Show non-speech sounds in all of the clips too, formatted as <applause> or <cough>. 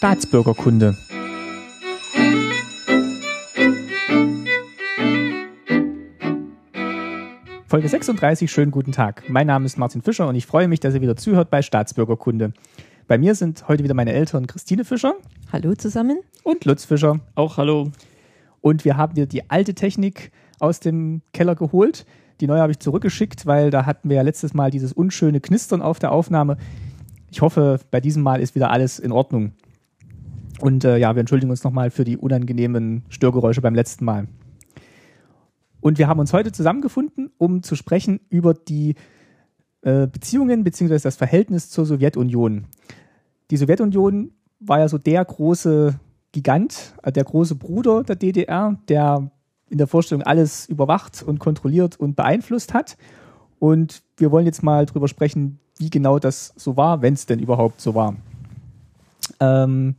Staatsbürgerkunde. Folge 36, schönen guten Tag. Mein Name ist Martin Fischer und ich freue mich, dass ihr wieder zuhört bei Staatsbürgerkunde. Bei mir sind heute wieder meine Eltern Christine Fischer. Hallo zusammen. Und Lutz Fischer. Auch hallo. Und wir haben dir die alte Technik aus dem Keller geholt. Die neue habe ich zurückgeschickt, weil da hatten wir ja letztes Mal dieses unschöne Knistern auf der Aufnahme. Ich hoffe, bei diesem Mal ist wieder alles in Ordnung. Und äh, ja, wir entschuldigen uns nochmal für die unangenehmen Störgeräusche beim letzten Mal. Und wir haben uns heute zusammengefunden, um zu sprechen über die äh, Beziehungen bzw. das Verhältnis zur Sowjetunion. Die Sowjetunion war ja so der große Gigant, äh, der große Bruder der DDR, der in der Vorstellung alles überwacht und kontrolliert und beeinflusst hat. Und wir wollen jetzt mal drüber sprechen, wie genau das so war, wenn es denn überhaupt so war. Ähm,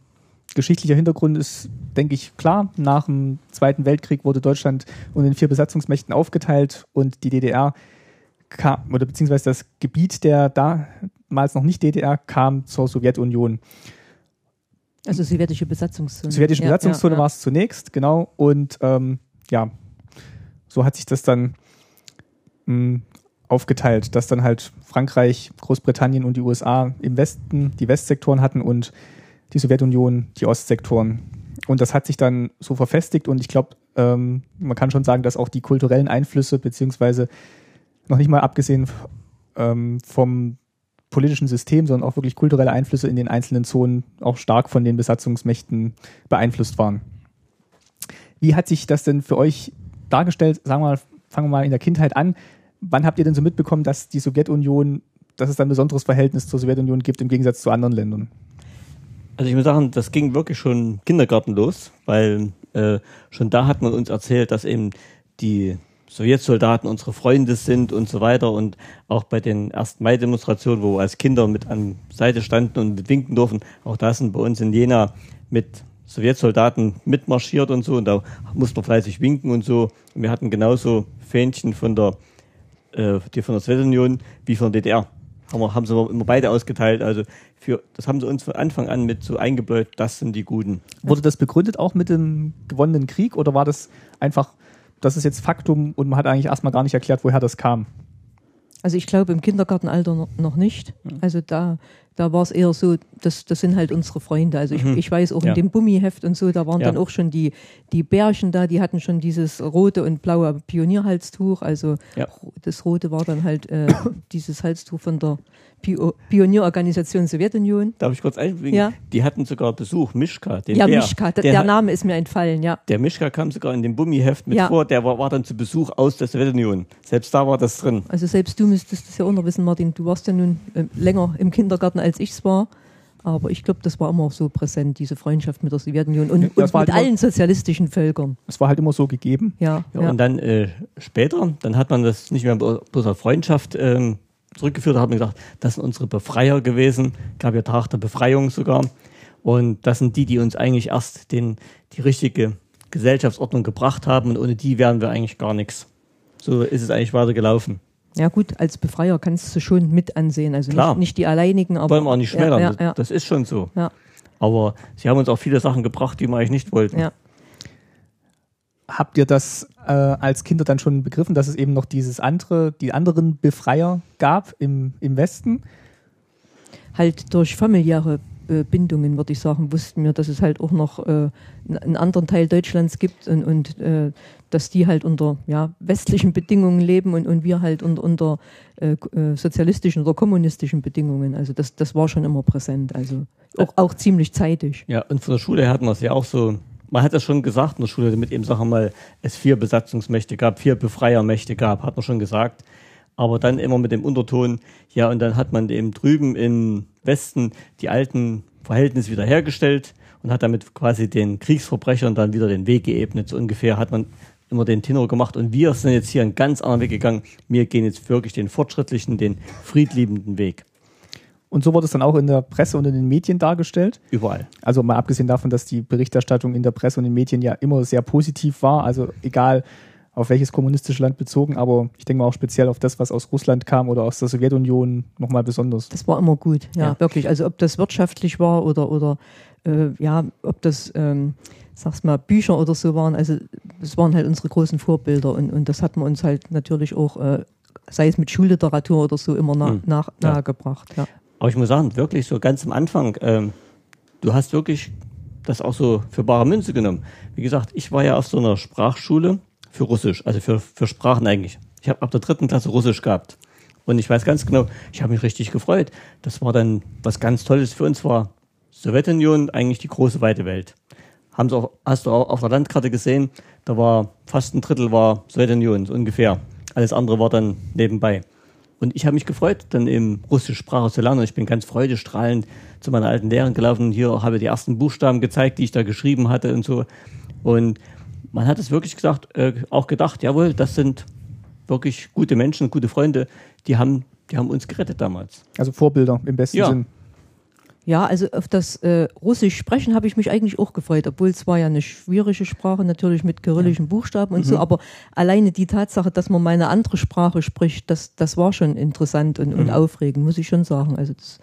geschichtlicher Hintergrund ist, denke ich, klar. Nach dem Zweiten Weltkrieg wurde Deutschland unter den vier Besatzungsmächten aufgeteilt und die DDR kam, oder beziehungsweise das Gebiet der damals noch nicht DDR kam zur Sowjetunion. Also sowjetische Besatzungszone. Sowjetische Besatzungszone ja, ja, war es zunächst, genau. Und ähm, ja, so hat sich das dann mh, hm, aufgeteilt, dass dann halt Frankreich, Großbritannien und die USA im Westen die Westsektoren hatten und die Sowjetunion die Ostsektoren. Und das hat sich dann so verfestigt und ich glaube, ähm, man kann schon sagen, dass auch die kulturellen Einflüsse, beziehungsweise noch nicht mal abgesehen ähm, vom politischen System, sondern auch wirklich kulturelle Einflüsse in den einzelnen Zonen auch stark von den Besatzungsmächten beeinflusst waren. Wie hat sich das denn für euch dargestellt? Sagen wir mal, fangen wir mal in der Kindheit an. Wann habt ihr denn so mitbekommen, dass die Sowjetunion, dass es ein besonderes Verhältnis zur Sowjetunion gibt im Gegensatz zu anderen Ländern? Also ich muss sagen, das ging wirklich schon Kindergarten los, weil äh, schon da hat man uns erzählt, dass eben die Sowjetsoldaten unsere Freunde sind und so weiter. Und auch bei den 1. Mai-Demonstrationen, wo wir als Kinder mit an Seite standen und winken durften, auch da sind bei uns in Jena mit Sowjetsoldaten mitmarschiert und so. Und da musste man fleißig winken und so. Und wir hatten genauso Fähnchen von der, äh, die von der Sowjetunion wie von der DDR. Haben, wir, haben sie immer beide ausgeteilt. Also für, das haben sie uns von Anfang an mit so eingebläut, das sind die Guten. Wurde das begründet auch mit dem gewonnenen Krieg oder war das einfach, das ist jetzt Faktum und man hat eigentlich erstmal gar nicht erklärt, woher das kam? Also ich glaube im Kindergartenalter noch nicht. Also da da war es eher so, das, das sind halt unsere Freunde. Also ich, mhm. ich weiß auch ja. in dem Bummiheft und so, da waren ja. dann auch schon die, die Bärchen da, die hatten schon dieses rote und blaue Pionierhalstuch. Also ja. das rote war dann halt äh, <coughs> dieses Halstuch von der Pionierorganisation Sowjetunion. Darf ich kurz einbringen? Ja. Die hatten sogar Besuch, Mischka, den Ja, Bär. Mischka, der, der, Name ist mir entfallen, ja. Der Mischka kam sogar in dem Bummiheft mit ja. vor, der war, war, dann zu Besuch aus der Sowjetunion. Selbst da war das drin. Also selbst du müsstest das ja auch noch wissen, Martin, du warst ja nun äh, länger im Kindergarten, als ich es war. Aber ich glaube, das war immer so präsent, diese Freundschaft mit der Sowjetunion und, und mit halt allen sozialistischen Völkern. Es war halt immer so gegeben. Ja, ja, ja. Und dann äh, später, dann hat man das nicht mehr bloß auf Freundschaft ähm, zurückgeführt, da hat man gedacht, das sind unsere Befreier gewesen, gab ja Tag der Befreiung sogar. Und das sind die, die uns eigentlich erst den, die richtige Gesellschaftsordnung gebracht haben und ohne die wären wir eigentlich gar nichts. So ist es eigentlich weiter gelaufen. Ja gut, als Befreier kannst du schon mit ansehen, also Nicht, nicht die alleinigen, aber... Wollen wir auch nicht schmälern, ja, ja, ja. Das, das, ist schon so. Aber sie haben uns auch viele Sachen gebracht, die wir eigentlich nicht wollten. Ja habt ihr das äh, als Kinder dann schon begriffen, dass es eben noch dieses andere, die anderen Befreier gab im, im Westen? Halt durch familiäre äh, Bindungen, würde ich sagen, wussten wir, dass es halt auch noch äh, einen anderen Teil Deutschlands gibt und, und äh, dass die halt unter ja, westlichen Bedingungen leben und, und wir halt unter, unter äh, sozialistischen oder kommunistischen Bedingungen. Also das, das war schon immer präsent, also auch, auch ziemlich zeitig. Ja, und von der Schule her hatten wir es ja auch so man hat das schon gesagt in der Schule, damit eben, sagen wir mal, es vier Besatzungsmächte gab, vier Befreiermächte gab, hat man schon gesagt. Aber dann immer mit dem Unterton, ja, und dann hat man eben drüben im Westen die alten Verhältnisse wiederhergestellt und hat damit quasi den Kriegsverbrechern dann wieder den Weg geebnet. So ungefähr hat man immer den Tenor gemacht. Und wir sind jetzt hier einen ganz anderen Weg gegangen. Wir gehen jetzt wirklich den fortschrittlichen, den friedliebenden Weg. Und so wurde es dann auch in der Presse und in den Medien dargestellt. Überall. Also mal abgesehen davon, dass die Berichterstattung in der Presse und in den Medien ja immer sehr positiv war. Also egal auf welches kommunistische Land bezogen, aber ich denke mal auch speziell auf das, was aus Russland kam oder aus der Sowjetunion nochmal besonders. Das war immer gut, ja, ja, wirklich. Also ob das wirtschaftlich war oder, oder äh, ja, ob das, ähm, sag's mal, Bücher oder so waren. Also es waren halt unsere großen Vorbilder und, und das hat man uns halt natürlich auch, äh, sei es mit Schulliteratur oder so, immer na, hm. nach, ja. nahegebracht. Ja. Aber ich muss sagen, wirklich so ganz am Anfang, ähm, du hast wirklich das auch so für bare Münze genommen. Wie gesagt, ich war ja auf so einer Sprachschule für Russisch, also für, für Sprachen eigentlich. Ich habe ab der dritten Klasse Russisch gehabt. Und ich weiß ganz genau, ich habe mich richtig gefreut. Das war dann was ganz Tolles für uns war. Sowjetunion, eigentlich die große weite Welt. Haben Sie auch, hast du auch auf der Landkarte gesehen, da war fast ein Drittel war Sowjetunion, so ungefähr. Alles andere war dann nebenbei. Und ich habe mich gefreut, dann eben russische Sprache zu lernen. Ich bin ganz freudestrahlend zu meiner alten Lehrerin gelaufen und hier habe die ersten Buchstaben gezeigt, die ich da geschrieben hatte und so. Und man hat es wirklich gesagt, äh, auch gedacht, jawohl, das sind wirklich gute Menschen, gute Freunde, die haben, die haben uns gerettet damals. Also Vorbilder im besten ja. Sinn. Ja, also auf das äh, Russisch sprechen habe ich mich eigentlich auch gefreut, obwohl es war ja eine schwierige Sprache, natürlich mit kyrillischen Buchstaben und mhm. so, aber alleine die Tatsache, dass man meine andere Sprache spricht, das, das war schon interessant und, und mhm. aufregend, muss ich schon sagen. Also das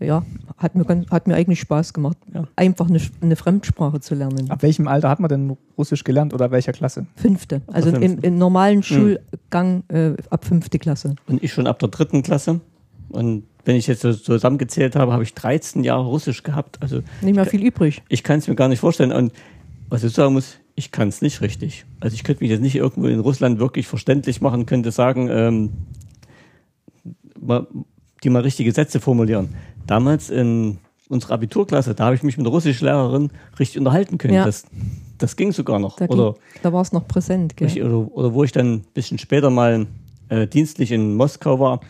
ja, hat mir, ganz, hat mir eigentlich Spaß gemacht, ja. einfach eine, eine, Fremdsprache zu lernen. Ab welchem Alter hat man denn Russisch gelernt oder welcher Klasse? Fünfte. Also im, im, normalen mhm. Schulgang äh, ab fünfte Klasse. Und ich schon ab der dritten Klasse. Und wenn ich jetzt so zusammengezählt habe, habe ich 13 Jahre Russisch gehabt. Also nicht mehr viel übrig. Ich kann es mir gar nicht vorstellen. Und was ich sagen muss, ich kann es nicht richtig. Also ich könnte mich jetzt nicht irgendwo in Russland wirklich verständlich machen, könnte sagen, ähm, die mal richtige Sätze formulieren. Damals in unserer Abiturklasse, da habe ich mich mit der Russischlehrerin richtig unterhalten können. Ja. Das, das ging sogar noch. Da, oder, da war es noch präsent. Gell? Oder, oder, wo ich dann ein bisschen später mal äh, dienstlich in Moskau war,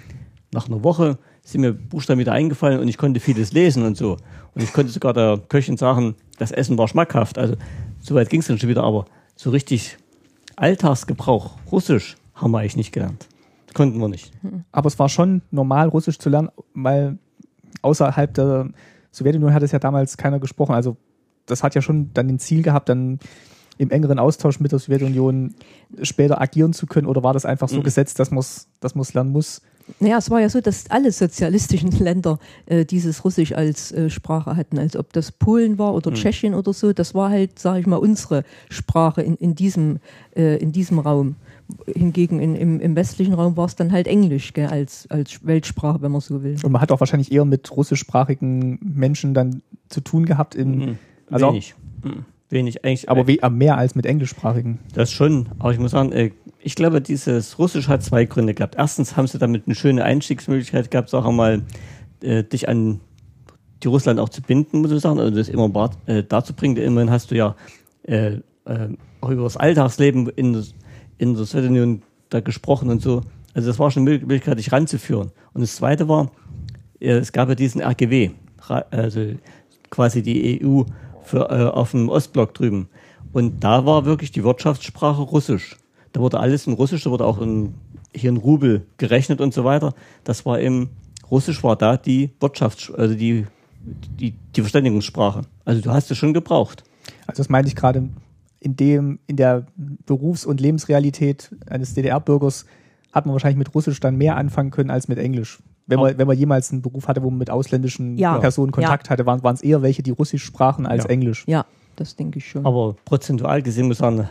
nach einer Woche sind mir Buchstaben wieder eingefallen und ich konnte vieles lesen und so. Und ich konnte sogar der Köchin sagen, das Essen war schmackhaft. Also soweit ging es dann schon wieder, aber so richtig Alltagsgebrauch, Russisch, haben wir eigentlich nicht gelernt. Das konnten wir nicht. Aber es war schon normal, Russisch zu lernen, weil außerhalb der Sowjetunion hat es ja damals keiner gesprochen. Also das hat ja schon dann den Ziel gehabt, dann im engeren Austausch mit der Sowjetunion später agieren zu können? Oder war das einfach so mhm. gesetzt, dass man es dass lernen muss? Naja, es war ja so, dass alle sozialistischen <laughs> Länder äh, dieses Russisch als äh, Sprache hatten. Also ob das Polen war oder mhm. Tschechien oder so, das war halt, sage ich mal, unsere Sprache in, in, diesem, äh, in diesem Raum. Hingegen in, im, im westlichen Raum war es dann halt Englisch gell, als, als Weltsprache, wenn man so will. Und man hat auch wahrscheinlich eher mit russischsprachigen Menschen dann zu tun gehabt. In, mhm. also Wenig. Mhm. Wenig, eigentlich. Aber wie, mehr als mit englischsprachigen. Das schon, aber ich muss sagen, äh, ich glaube, dieses Russisch hat zwei Gründe gehabt. Erstens haben sie damit eine schöne Einstiegsmöglichkeit gehabt, sag mal, äh, dich an die Russland auch zu binden, muss ich sagen, also das immer äh, dazu bringen. Immerhin hast du ja äh, äh, auch über das Alltagsleben in, in der Sowjetunion da gesprochen und so. Also das war schon eine Möglichkeit, dich ranzuführen. Und das Zweite war, äh, es gab ja diesen RGW, also quasi die EU für, äh, auf dem Ostblock drüben. Und da war wirklich die Wirtschaftssprache Russisch. Da wurde alles in Russisch, da wurde auch in, hier in Rubel gerechnet und so weiter. Das war im Russisch war da die Wirtschafts-, also die, die, die Verständigungssprache. Also du hast es schon gebraucht. Also das meinte ich gerade in dem, in der Berufs- und Lebensrealität eines DDR-Bürgers hat man wahrscheinlich mit Russisch dann mehr anfangen können als mit Englisch. Wenn man, wenn man jemals einen Beruf hatte, wo man mit ausländischen ja. Personen Kontakt ja. hatte, waren es eher welche, die Russisch sprachen als ja. Englisch. Ja, das denke ich schon. Aber prozentual gesehen muss man sagen,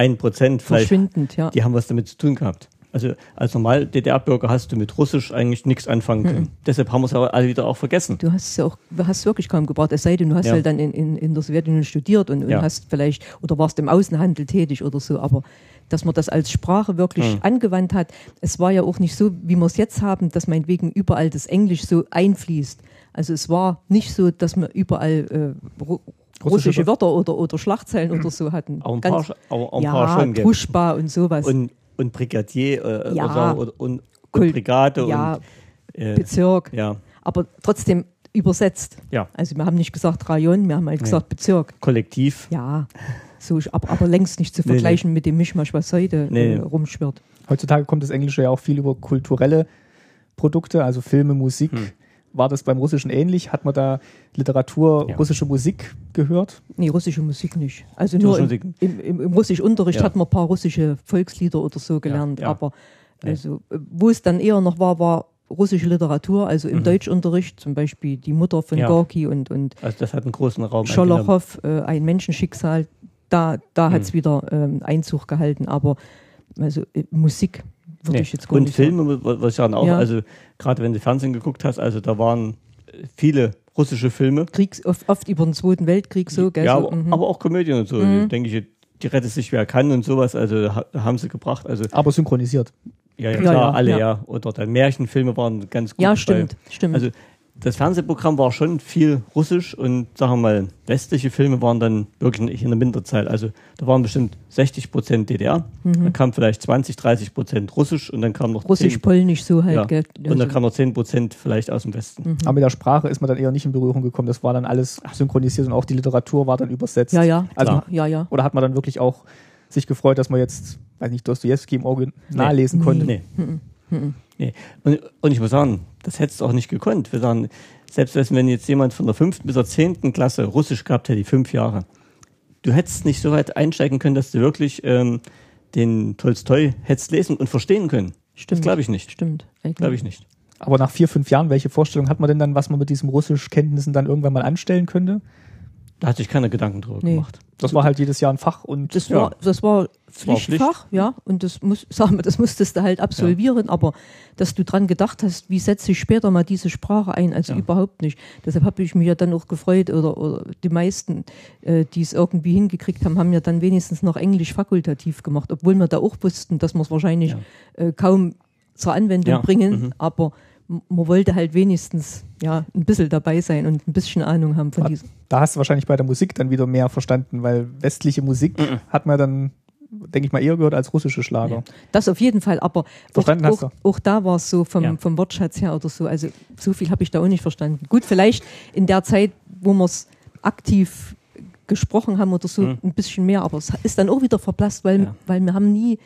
ein Prozent vielleicht. Verschwindend, ja. Die haben was damit zu tun gehabt. Also als normal DDR-Bürger hast du mit Russisch eigentlich nichts anfangen können. Mhm. Deshalb haben wir es aber alle wieder auch vergessen. Du hast es ja auch, hast wirklich kaum gebraucht, es sei denn, du hast ja. halt dann in, in, in der Sowjetunion studiert und, und ja. hast vielleicht oder warst im Außenhandel tätig oder so, aber dass man das als Sprache wirklich mhm. angewandt hat. Es war ja auch nicht so, wie wir es jetzt haben, dass meinetwegen überall das Englisch so einfließt. Also es war nicht so, dass wir überall äh, russische Wörter oder, oder Schlagzeilen oder so hatten. Auch ein Ganz, paar, auch, auch ja, paar schon. Tuschba und sowas. Und, und Brigadier äh, ja, oder, und, und Brigade ja, und äh, Bezirk. Ja. Aber trotzdem übersetzt. Ja. Also wir haben nicht gesagt Rayon, wir haben halt gesagt Bezirk. Kollektiv. Ja. So, aber, aber längst nicht zu vergleichen nee, nee. mit dem Mischmasch, was heute nee. äh, rumschwirrt. Heutzutage kommt das Englische ja auch viel über kulturelle Produkte, also Filme, Musik. Hm. War das beim Russischen ähnlich? Hat man da Literatur, ja. russische Musik gehört? Nee, russische Musik nicht. Also nur im, im, im, im Russischunterricht ja. hat man ein paar russische Volkslieder oder so gelernt. Ja, aber also, wo es dann eher noch war, war russische Literatur, also im mhm. Deutschunterricht, zum Beispiel die Mutter von ja. Gorki und, und also das hat einen großen Raum Scholochow, äh, ein Menschenschicksal, da, da hat es mhm. wieder ähm, Einzug gehalten, aber also äh, Musik würde nee. ich jetzt gar und nicht Filme, was ich sagen auch, ja. also gerade wenn du Fernsehen geguckt hast, also da waren viele russische Filme. Kriegs, oft, oft über den Zweiten Weltkrieg so, gell? Ja, so, aber, mhm. aber, auch Komödien und so. Mhm. Denke ich, die rettet sich wer kann und sowas, also haben sie gebracht. Also, aber synchronisiert. Ja, ja, klar, ja, ja, alle, ja. ja. Oder dann Märchenfilme waren ganz gut. Ja, stimmt, bei. stimmt. Also das Fernsehprogramm war schon viel russisch und sagen wir mal, westliche Filme waren dann wirklich in der Minderzahl. Also da waren bestimmt 60 Prozent DDR, mhm. da kam vielleicht 20, 30 Prozent russisch und dann kam noch Russisch-Polnisch so halt. Ja. Gell? Und dann also kam noch 10 Prozent vielleicht aus dem Westen. Mhm. Aber mit der Sprache ist man dann eher nicht in Berührung gekommen. Das war dann alles synchronisiert und auch die Literatur war dann übersetzt. Ja, ja. Also, ja, ja. Oder hat man dann wirklich auch sich gefreut, dass man jetzt, weiß nicht, Dostoevsky im Original nee. lesen konnte? Nee. Mhm. nee. Und, und ich muss sagen, das hättest du auch nicht gekonnt. Wir sagen, selbst wenn jetzt jemand von der fünften bis zur zehnten Klasse Russisch gehabt hätte, die fünf Jahre, du hättest nicht so weit einsteigen können, dass du wirklich ähm, den Tolstoi hättest lesen und verstehen können. Stimmt. Das glaube ich nicht. Stimmt. Glaube ich nicht. Aber nach vier, fünf Jahren, welche Vorstellung hat man denn dann, was man mit diesem Russischkenntnissen dann irgendwann mal anstellen könnte? Da hatte ich keine Gedanken drüber nee. gemacht. Das war halt jedes Jahr ein Fach und das war, das war Pflichtfach, Pflicht. ja, und das muss, <laughs> sagen wir, das musstest du halt absolvieren, ja. aber dass du dran gedacht hast, wie setze ich später mal diese Sprache ein, also ja. überhaupt nicht. Deshalb habe ich mich ja dann auch gefreut, oder, oder die meisten, äh, die es irgendwie hingekriegt haben, haben ja dann wenigstens noch Englisch fakultativ gemacht, obwohl wir da auch wussten, dass wir es wahrscheinlich ja. äh, kaum zur Anwendung bringen, mhm. aber man wollte halt wenigstens ja ein bisschen dabei sein und ein bisschen Ahnung haben von diesem. Da hast du wahrscheinlich bei der Musik dann wieder mehr verstanden, weil westliche Musik mhm. hat man dann, denke ich mal, eher gehört als russische Schlager. Ja. Das auf jeden Fall, aber auch, auch, auch, da war es so vom, ja. vom Wortschatz her oder so. Also so viel habe ich da auch nicht verstanden. Gut, vielleicht in der Zeit, wo wir es aktiv gesprochen haben oder so, mhm. ein bisschen mehr, aber es ist dann auch wieder verblasst, weil, ja. weil wir haben nie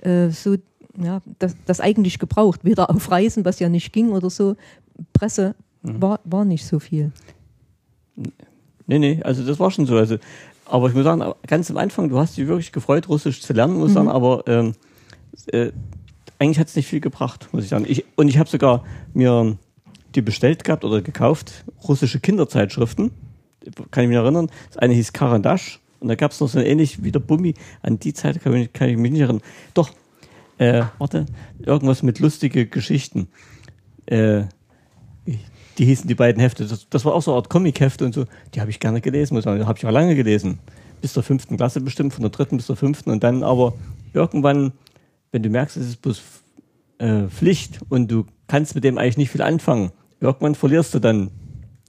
äh, so ja, das, das eigentlich gebraucht. Weder auf Reisen, was ja nicht ging oder so. Presse mhm. war, war nicht so viel. Nee, nee, also das war schon so. Also, aber ich muss sagen, ganz am Anfang, du hast dich wirklich gefreut, Russisch zu lernen, muss ich mhm. sagen, aber ähm, äh, eigentlich hat es nicht viel gebracht, muss ich sagen. Ich, und ich habe sogar mir die bestellt gehabt oder gekauft, russische Kinderzeitschriften. Kann ich mich erinnern. Das eine hieß Karandasch und da gab es noch so ähnlich wie der Bummi. An die Zeit kann ich, kann ich mich nicht erinnern. Doch, äh, warte, irgendwas mit lustige Geschichten. Äh, die hießen die beiden Hefte. Das, das war auch so eine Art Comic-Hefte und so. Die habe ich gerne gelesen, muss sagen. Habe ich auch lange gelesen. Bis zur fünften Klasse bestimmt, von der dritten bis zur fünften. Und dann aber irgendwann, wenn du merkst, es ist bloß äh, Pflicht und du kannst mit dem eigentlich nicht viel anfangen, irgendwann verlierst du dann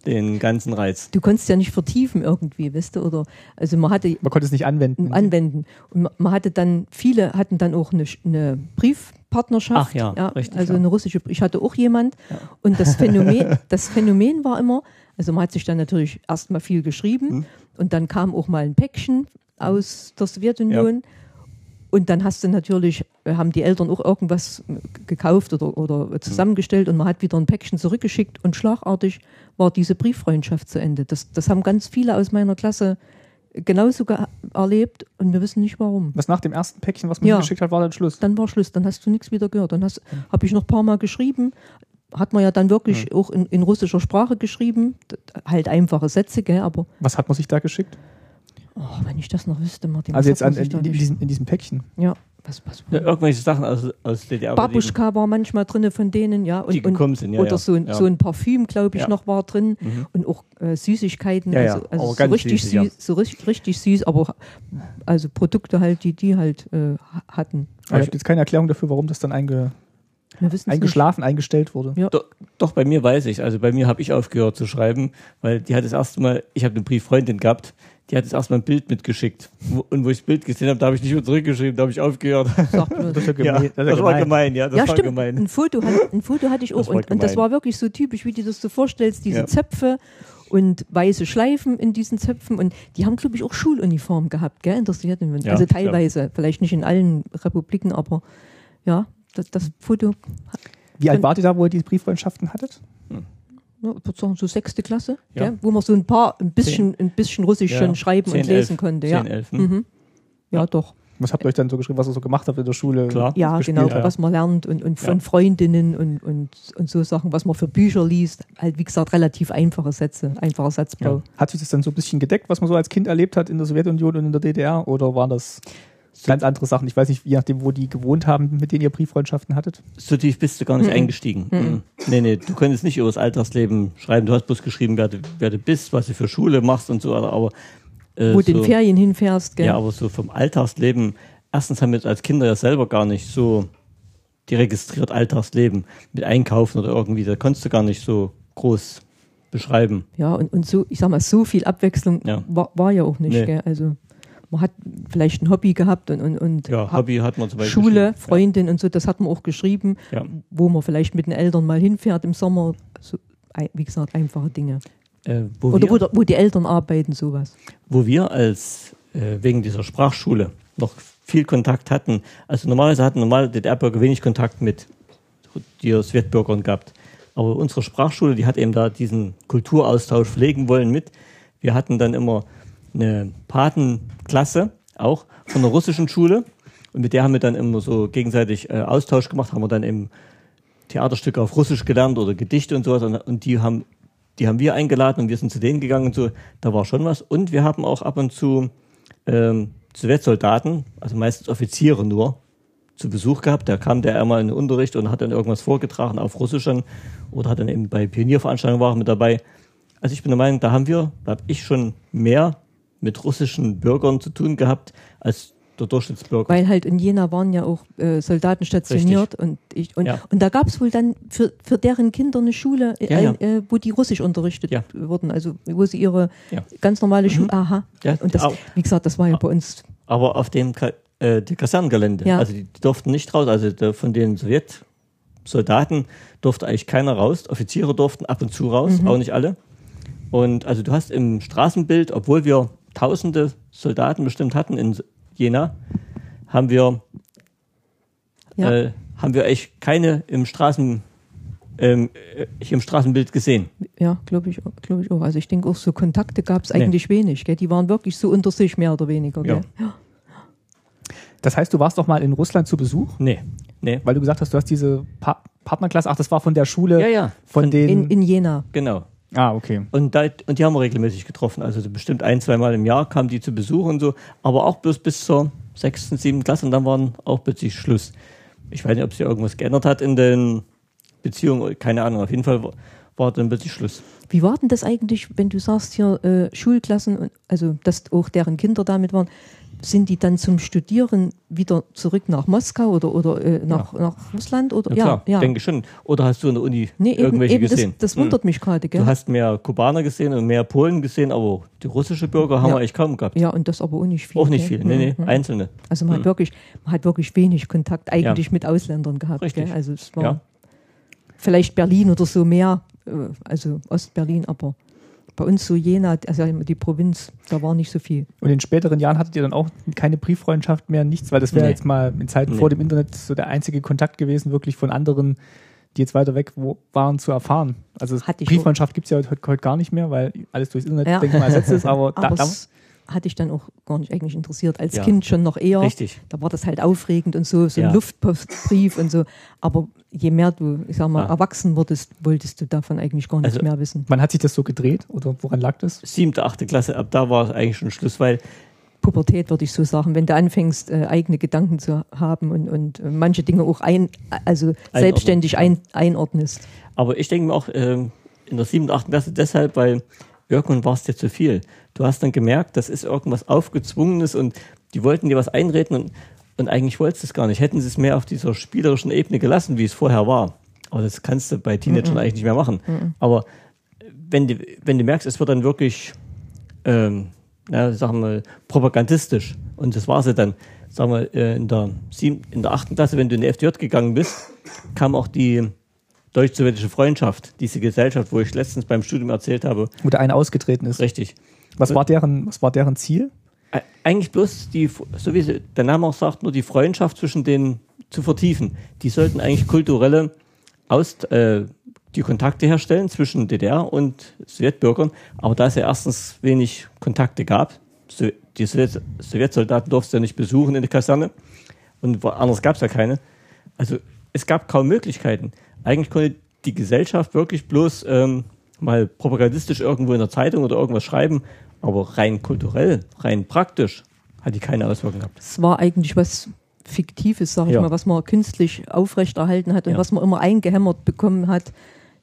den ganzen Reiz. Du konntest ja nicht vertiefen irgendwie, weißt du, oder also man hatte man konnte es nicht anwenden. Anwenden und man hatte dann viele hatten dann auch eine, eine Briefpartnerschaft, Ach ja, ja richtig, also ja. eine russische. Ich hatte auch jemand ja. und das <laughs> Phänomen, das Phänomen war immer, also man hat sich dann natürlich erstmal viel geschrieben hm. und dann kam auch mal ein Päckchen aus der Sowjetunion. Ja und dann hast du natürlich, äh, haben die Eltern auch irgendwas äh, gekauft oder, oder zusammengestellt und man hat wieder ein Päckchen zurückgeschickt und schlagartig war diese Brieffreundschaft zu Ende. Das, das haben ganz viele aus meiner Klasse genauso erlebt und wir wissen nicht warum. Was nach dem ersten Päckchen, was man ja, geschickt hat, war dann Schluss? Dann war Schluss, dann hast du nichts wieder gehört. Dann mhm. habe ich noch ein paar Mal geschrieben, hat man ja dann wirklich mhm. auch in, in, russischer Sprache geschrieben, halt einfache Sätze, gell, aber. Was hat man sich da geschickt? Oh, wenn ich das noch wüsste, Martin. Also jetzt an, in, in, diesem, in diesem Päckchen. Ja. Was, was ja, irgendwelche Sachen aus, aus DDR. Babuschka war manchmal drin von denen, ja. Und, die gekommen sind, ja. Oder So, ein, ja. so ein Parfüm, glaube ich, ja. noch war drin. Mhm. Und auch äh, Süßigkeiten. Ja, also, also so, richtig süß, süß so richtig, richtig süß, aber also Produkte halt, die die halt äh, hatten. Aber ich habe jetzt keine Erklärung dafür, warum das dann einge eingeschlafen, nicht. eingestellt wurde. Ja. Doch, doch, bei mir weiß ich. Also bei mir habe ich aufgehört zu schreiben, weil die hat das erste Mal, ich habe eine Brieffreundin gehabt, die hat jetzt erstmal ein Bild mitgeschickt. Und wo ich das Bild gesehen habe, da habe ich nicht mehr zurückgeschrieben, da habe ich aufgehört. Sag das, ist ja gemein. Ja, das, das war gemein, ja. Das ja, war stimmt. gemein. Ein Foto, hat, ein Foto hatte ich auch. Und, und, das war wirklich so typisch, wie du das so vorstellst, diese ja. Zöpfe und weiße Schleifen in diesen Zöpfen. Und die haben, glaube ich, auch Schuluniform gehabt, gell? Interessiert ja, Also teilweise, vielleicht nicht in allen Republiken, aber ja, das, das Foto. Wie alt wart ihr da, wo ihr diese Brieffreundschaften hattet? Ne, ich würde sagen, so sechste Klasse, ja. Gell, wo man so ein paar, ein bisschen, ein bisschen Russisch ja. schon schreiben 10, und lesen 11, konnte. 10, ja. 11, hm? mhm. ja, doch. Was habt ihr euch dann so geschrieben, was ihr so gemacht habt in der Schule? Klar. Ja, genau, ja. was man lernt und, und von ja. Freundinnen und, und, und so Sachen, was man für Bücher liest. Halt, wie gesagt, relativ einfache Sätze, einfacher Satzbau. Ja. Hat sich das dann so ein bisschen gedeckt, was man so als Kind erlebt hat in der Sowjetunion und in der DDR? Oder waren das ganz andere Sachen. Ich weiß nicht, je nachdem, wo die gewohnt haben, mit denen ihr Brieffreundschaften hattet. So tief bist du gar nicht mhm. eingestiegen. Mhm. Nee, nee, du könntest nicht über das Alltagsleben schreiben. Du hast bloß geschrieben, wer du, wer du bist, was du für Schule machst und so, aber äh, wo du so, in Ferien hinfährst, gell? Ja, aber so vom Alltagsleben, erstens haben wir als Kinder ja selber gar nicht so die registriert Alltagsleben mit Einkaufen oder irgendwie, da konntest du gar nicht so groß beschreiben. Ja, und, und so, ich sag mal, so viel Abwechslung ja. War, war ja auch nicht, nee. gell? Also man hat vielleicht ein Hobby gehabt und, und, und ja, Hobby hat man zum Beispiel Schule, Freundin ja. und so, das hat man auch geschrieben, ja. wo man vielleicht mit den Eltern mal hinfährt im Sommer. So, wie gesagt, einfache Dinge. Äh, wo Oder wir, wo, wo, die Eltern arbeiten, sowas. Wo wir als äh, wegen dieser Sprachschule noch viel Kontakt hatten, also normalerweise hatten normale DDR-Bürger wenig Kontakt mit die Sowjetbürgern gehabt. Aber unsere Sprachschule, die hat eben da diesen Kulturaustausch pflegen wollen mit. Wir hatten dann immer eine Patenklasse, auch von der russischen Schule. Und mit der haben wir dann immer so gegenseitig äh, Austausch gemacht, haben wir dann eben Theaterstücke auf Russisch gelernt oder Gedichte und sowas. Und, und, die haben, die haben wir eingeladen und wir sind zu denen gegangen und so. Da war schon was. Und wir haben auch ab und zu ähm, Sowjetsoldaten, also meistens Offiziere nur, zu Besuch gehabt. Da kam der einmal in den Unterricht und hat dann irgendwas vorgetragen auf Russisch oder hat dann eben bei Pionierveranstaltungen war mit dabei. Also ich bin der Meinung, da haben wir, da habe ich schon mehr mit russischen Bürgern zu tun gehabt als der Durchschnittsbürger. Weil halt in Jena waren ja auch äh, Soldaten stationiert und ich und, ja. und da gab es wohl dann für, für deren Kinder eine Schule, äh, ja, ja. Äh, wo die Russisch unterrichtet wurden, also wo sie ihre ganz normale Schule. Mhm. Aha. und das, wie gesagt, das war ja bei uns. Aber auf dem äh, die Kasernengelände, also die, durften nicht raus, also der, von den Sowjetsoldaten durfte eigentlich keiner raus, Offiziere durften ab und zu raus, mhm. auch nicht alle. Und also du hast im Straßenbild, obwohl wir tausende Soldaten bestimmt hatten in Jena, haben wir, ja. äh, haben wir echt keine im Straßen, ähm, äh, im Straßenbild gesehen. Ja, glaube ich, glaub ich auch. Also ich denke auch, so Kontakte gab es eigentlich nee. wenig. Gell? Die waren wirklich so unter sich mehr oder weniger. Ja. ja. Das heißt, du warst doch mal in Russland zu Besuch? Nee. nee. Weil du gesagt hast, du hast diese pa Partnerklasse, ach, das war von der Schule, ja, ja. von, von den... In, in Jena. Genau. Ah, okay. Und, da, und die haben wir regelmäßig getroffen. Also bestimmt ein, zweimal im Jahr kamen die zu Besuch und so, aber auch bloß bis zur sechsten, siebten Klasse und dann waren auch plötzlich Schluss. Ich weiß nicht, ob sich irgendwas geändert hat in den Beziehungen, keine Ahnung. Auf jeden Fall war, war dann plötzlich Schluss. Wie war denn das eigentlich, wenn du sagst hier äh, Schulklassen, also dass auch deren Kinder damit waren, sind die dann zum Studieren wieder zurück nach Moskau oder, oder äh, nach, ja. nach Russland? Oder? Ja, klar, ja, denke schon. Oder hast du in der Uni nee, irgendwelche eben, gesehen? Das, das wundert hm. mich gerade. Du hast mehr Kubaner gesehen und mehr Polen gesehen, aber die russische Bürger haben ja. wir eigentlich kaum gehabt. Ja, und das aber auch nicht viel. Auch nicht viel, nee, nee, mhm. einzelne. Also man, mhm. hat wirklich, man hat wirklich wenig Kontakt eigentlich mit Ausländern gehabt. Richtig. Gell? Also es war vielleicht Berlin oder so mehr, äh, also Ostberlin, aber bei uns so Jena, also die Provinz, da war nicht so viel. Und in späteren Jahren hattet ihr dann auch keine Brieffreundschaft mehr, nichts, weil das wäre nee. jetzt mal in Zeiten nee. vor dem Internet so der einzige Kontakt gewesen, wirklich von anderen, die jetzt weiter weg waren, zu erfahren. Also Brieffreundschaft gibt es ja heute, heute, gar nicht mehr, weil alles durchs Internet, ja. denke mal, ersetzt ist, aber, <laughs> aber da, hatte ich dann auch gar nicht eigentlich interessiert. Als ja. Kind schon noch eher. Richtig. Da war das halt aufregend und so, so ein ja. Luftbrief und so. Aber je mehr du, ich sag mal, ja. erwachsen wurdest, wolltest du davon eigentlich gar nichts also, mehr wissen. Wann hat sich das so gedreht oder woran lag das? Siebte, achte Klasse, ab da war es eigentlich schon Schluss, weil Pubertät, würde ich so sagen, wenn du anfängst, äh, eigene Gedanken zu haben und, und äh, manche Dinge auch ein, also Einordnen, selbstständig ein, einordnest. Aber ich denke mir auch äh, in der siebten, achten Klasse deshalb, weil irgendwann war es dir zu viel. Du hast dann gemerkt, das ist irgendwas Aufgezwungenes und die wollten dir was einreden und, und eigentlich wolltest du es gar nicht. Hätten sie es mehr auf dieser spielerischen Ebene gelassen, wie es vorher war. Aber das kannst du bei Teenagern mm -mm. eigentlich nicht mehr machen. Mm Aber wenn du, wenn du merkst, es wird dann wirklich, ähm, na, sagen wir, propagandistisch und das war sie dann, sagen wir, äh, in der, sieben, in der achten Klasse, wenn du in die FDJ gegangen bist, kam auch die deutsch-sowjetische Freundschaft, diese Gesellschaft, wo ich letztens beim Studium erzählt habe. Wo der eine ausgetreten ist. Richtig. Was war deren, was war deren Ziel? Eigentlich bloß die, so wie der Name auch sagt, nur die Freundschaft zwischen denen zu vertiefen. Die sollten eigentlich kulturelle Aus, äh, die Kontakte herstellen zwischen DDR und Sowjetbürgern. Aber da es ja erstens wenig Kontakte gab, so die Sowjetsoldaten durften ja nicht besuchen in der Kaserne und anders gab es ja keine. Also es gab kaum Möglichkeiten. Eigentlich konnte die Gesellschaft wirklich bloß ähm, mal propagandistisch irgendwo in der Zeitung oder irgendwas schreiben, aber rein kulturell, rein praktisch hat die keine Auswirkungen gehabt. Es war eigentlich was Fiktives, sag ich ja. mal, was man künstlich aufrechterhalten hat und ja. was man immer eingehämmert bekommen hat.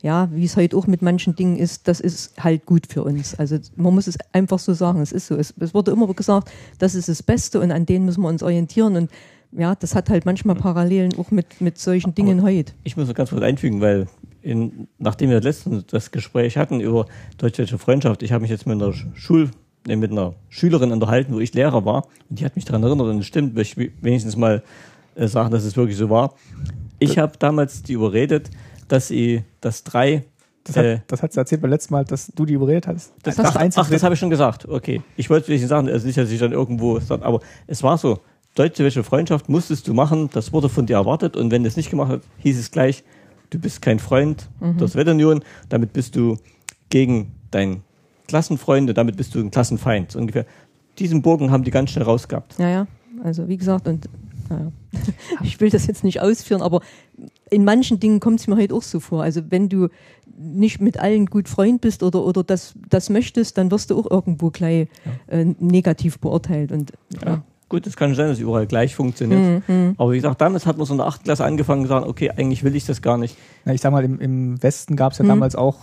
Ja, wie es heute auch mit manchen Dingen ist, das ist halt gut für uns. Also man muss es einfach so sagen, es ist so. Es, es wurde immer gesagt, das ist das Beste und an denen müssen wir uns orientieren und ja, das hat halt manchmal Parallelen auch mit, mit solchen Dingen Aber heute. Ich muss noch ganz kurz einfügen, weil in, nachdem wir letztens das Gespräch hatten über deutsch-deutsche Freundschaft, ich habe mich jetzt mit einer Schul, äh, mit einer Schülerin unterhalten, wo ich Lehrer war, und die hat mich daran erinnert, und es stimmt, möchte ich wenigstens mal äh, sagen, dass es wirklich so war. Ich habe damals die überredet, dass sie das drei das hat, äh, das hat sie erzählt beim letzten Mal, dass du die überredet hast. Das, das ach, ach, das habe ich schon gesagt. Okay. Ich wollte nicht sagen, also nicht, dass ich dann irgendwo sagen, aber es war so deutsch-deutsche Freundschaft musstest du machen, das wurde von dir erwartet und wenn du es nicht gemacht hast, hieß es gleich, du bist kein Freund mhm. der Sowjetunion, damit bist du gegen deinen Klassenfreund und damit bist du ein Klassenfeind. So ungefähr. Diesen Bogen haben die ganz schnell rausgehabt. Ja, ja. Also wie gesagt, und naja. <laughs> ich will das jetzt nicht ausführen, aber in manchen Dingen kommt es mir halt auch so vor. Also wenn du nicht mit allen gut Freund bist oder, oder das, das möchtest, dann wirst du auch irgendwo gleich ja. äh, negativ beurteilt. Und, ja. ja. Gut, es kann sein, dass es überall gleich funktioniert. Mhm. Aber wie gesagt, damals hat man so in der 8. Klasse angefangen und gesagt, okay, eigentlich will ich das gar nicht. Ja, ich sag mal, im, im Westen gab es ja mhm. damals auch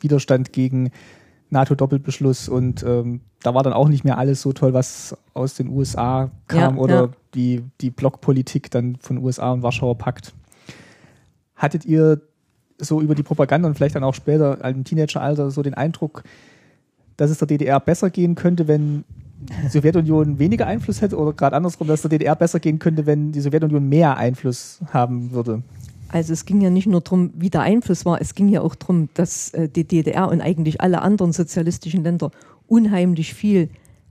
Widerstand gegen NATO-Doppelbeschluss und ähm, da war dann auch nicht mehr alles so toll, was aus den USA kam ja, oder ja. die, die Blockpolitik dann von USA und Warschauer Pakt. Hattet ihr so über die Propaganda und vielleicht dann auch später im Teenageralter so den Eindruck, dass es der DDR besser gehen könnte, wenn die Sowjetunion weniger Einfluss hätte oder gerade andersrum, dass der DDR besser gehen könnte, wenn die Sowjetunion mehr Einfluss haben würde? Also es ging ja nicht nur darum, wie der Einfluss war, es ging ja auch darum, dass äh, die DDR und eigentlich alle anderen sozialistischen Länder unheimlich viel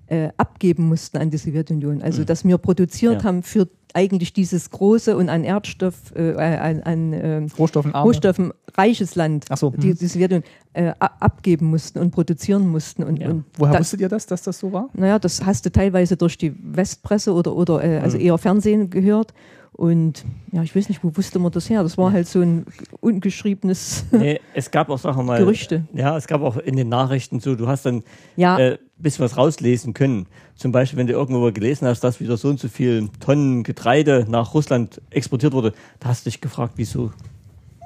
äh, abgeben mussten an die Sowjetunion. Also dass wir produziert ja. haben für eigentlich dieses große und an Erdstoff, äh, an, an äh, Rohstoffen, Rohstoffen reiches Land, so, die, mhm. die Sowjetunion äh, abgeben mussten und produzieren mussten. Und, ja. und Woher da, wusstet ihr das, dass das so war? Naja, das hast du teilweise durch die Westpresse oder, oder äh, also mhm. eher Fernsehen gehört. Und ja, ich weiß nicht, wo wusste man das her? Das war halt so ein ungeschriebenes nee, es gab auch Sachen mal. Gerüchte. Ja, es gab auch in den Nachrichten so, du hast dann ja. äh, bisschen was rauslesen können. Zum Beispiel, wenn du irgendwo gelesen hast, dass wieder so und so viel Tonnen Getreide nach Russland exportiert wurde, da hast du dich gefragt, wieso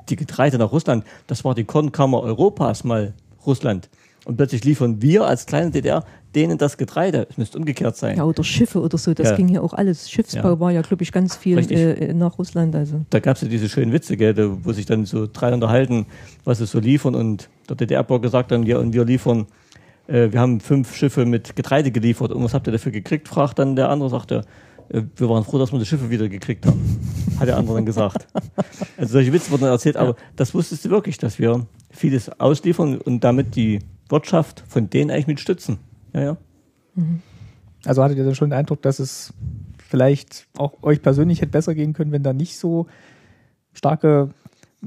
die Getreide nach Russland? Das war die Kornkammer Europas mal Russland. Und plötzlich liefern wir als kleine DDR denen das Getreide. Es müsste umgekehrt sein. Ja, oder Schiffe oder so, das ja. ging ja auch alles. Schiffsbau ja. war ja, glaube ich, ganz viel äh, nach Russland. Also. Da gab es ja diese schönen Witze, gell, wo sich dann so drei unterhalten, was sie so liefern und der DDR-Bau gesagt dann, ja, und wir liefern, äh, wir haben fünf Schiffe mit Getreide geliefert und was habt ihr dafür gekriegt, fragt dann der andere, sagt er, äh, wir waren froh, dass wir die Schiffe wieder gekriegt haben, <laughs> hat der andere dann gesagt. Also solche Witze wurden dann erzählt, aber das wusstest du wirklich, dass wir vieles ausliefern und damit die Wirtschaft von denen eigentlich mit stützen. Ja, ja. Mhm. Also hattet ihr dann schon den Eindruck, dass es vielleicht auch euch persönlich hätte besser gehen können, wenn da nicht so starke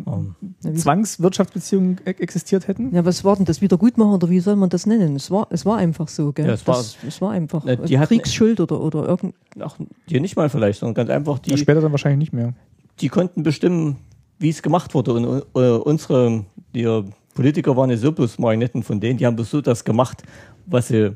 um. Zwangswirtschaftsbeziehungen e-, existiert hätten? Ja, was war denn das Wiedergutmachen oder wie soll man das nennen? Es war, es war einfach so, gell? Ja, es, war, das, es war einfach äh, die Kriegsschuld oder, oder irgend. Ach, die nicht mal vielleicht, sondern ganz einfach die. Ja, später dann wahrscheinlich nicht mehr. Die konnten bestimmen, wie es gemacht wurde. Und uh, unsere die Politiker waren ja so bloß Marionetten von denen, die haben bloß so das gemacht, was sie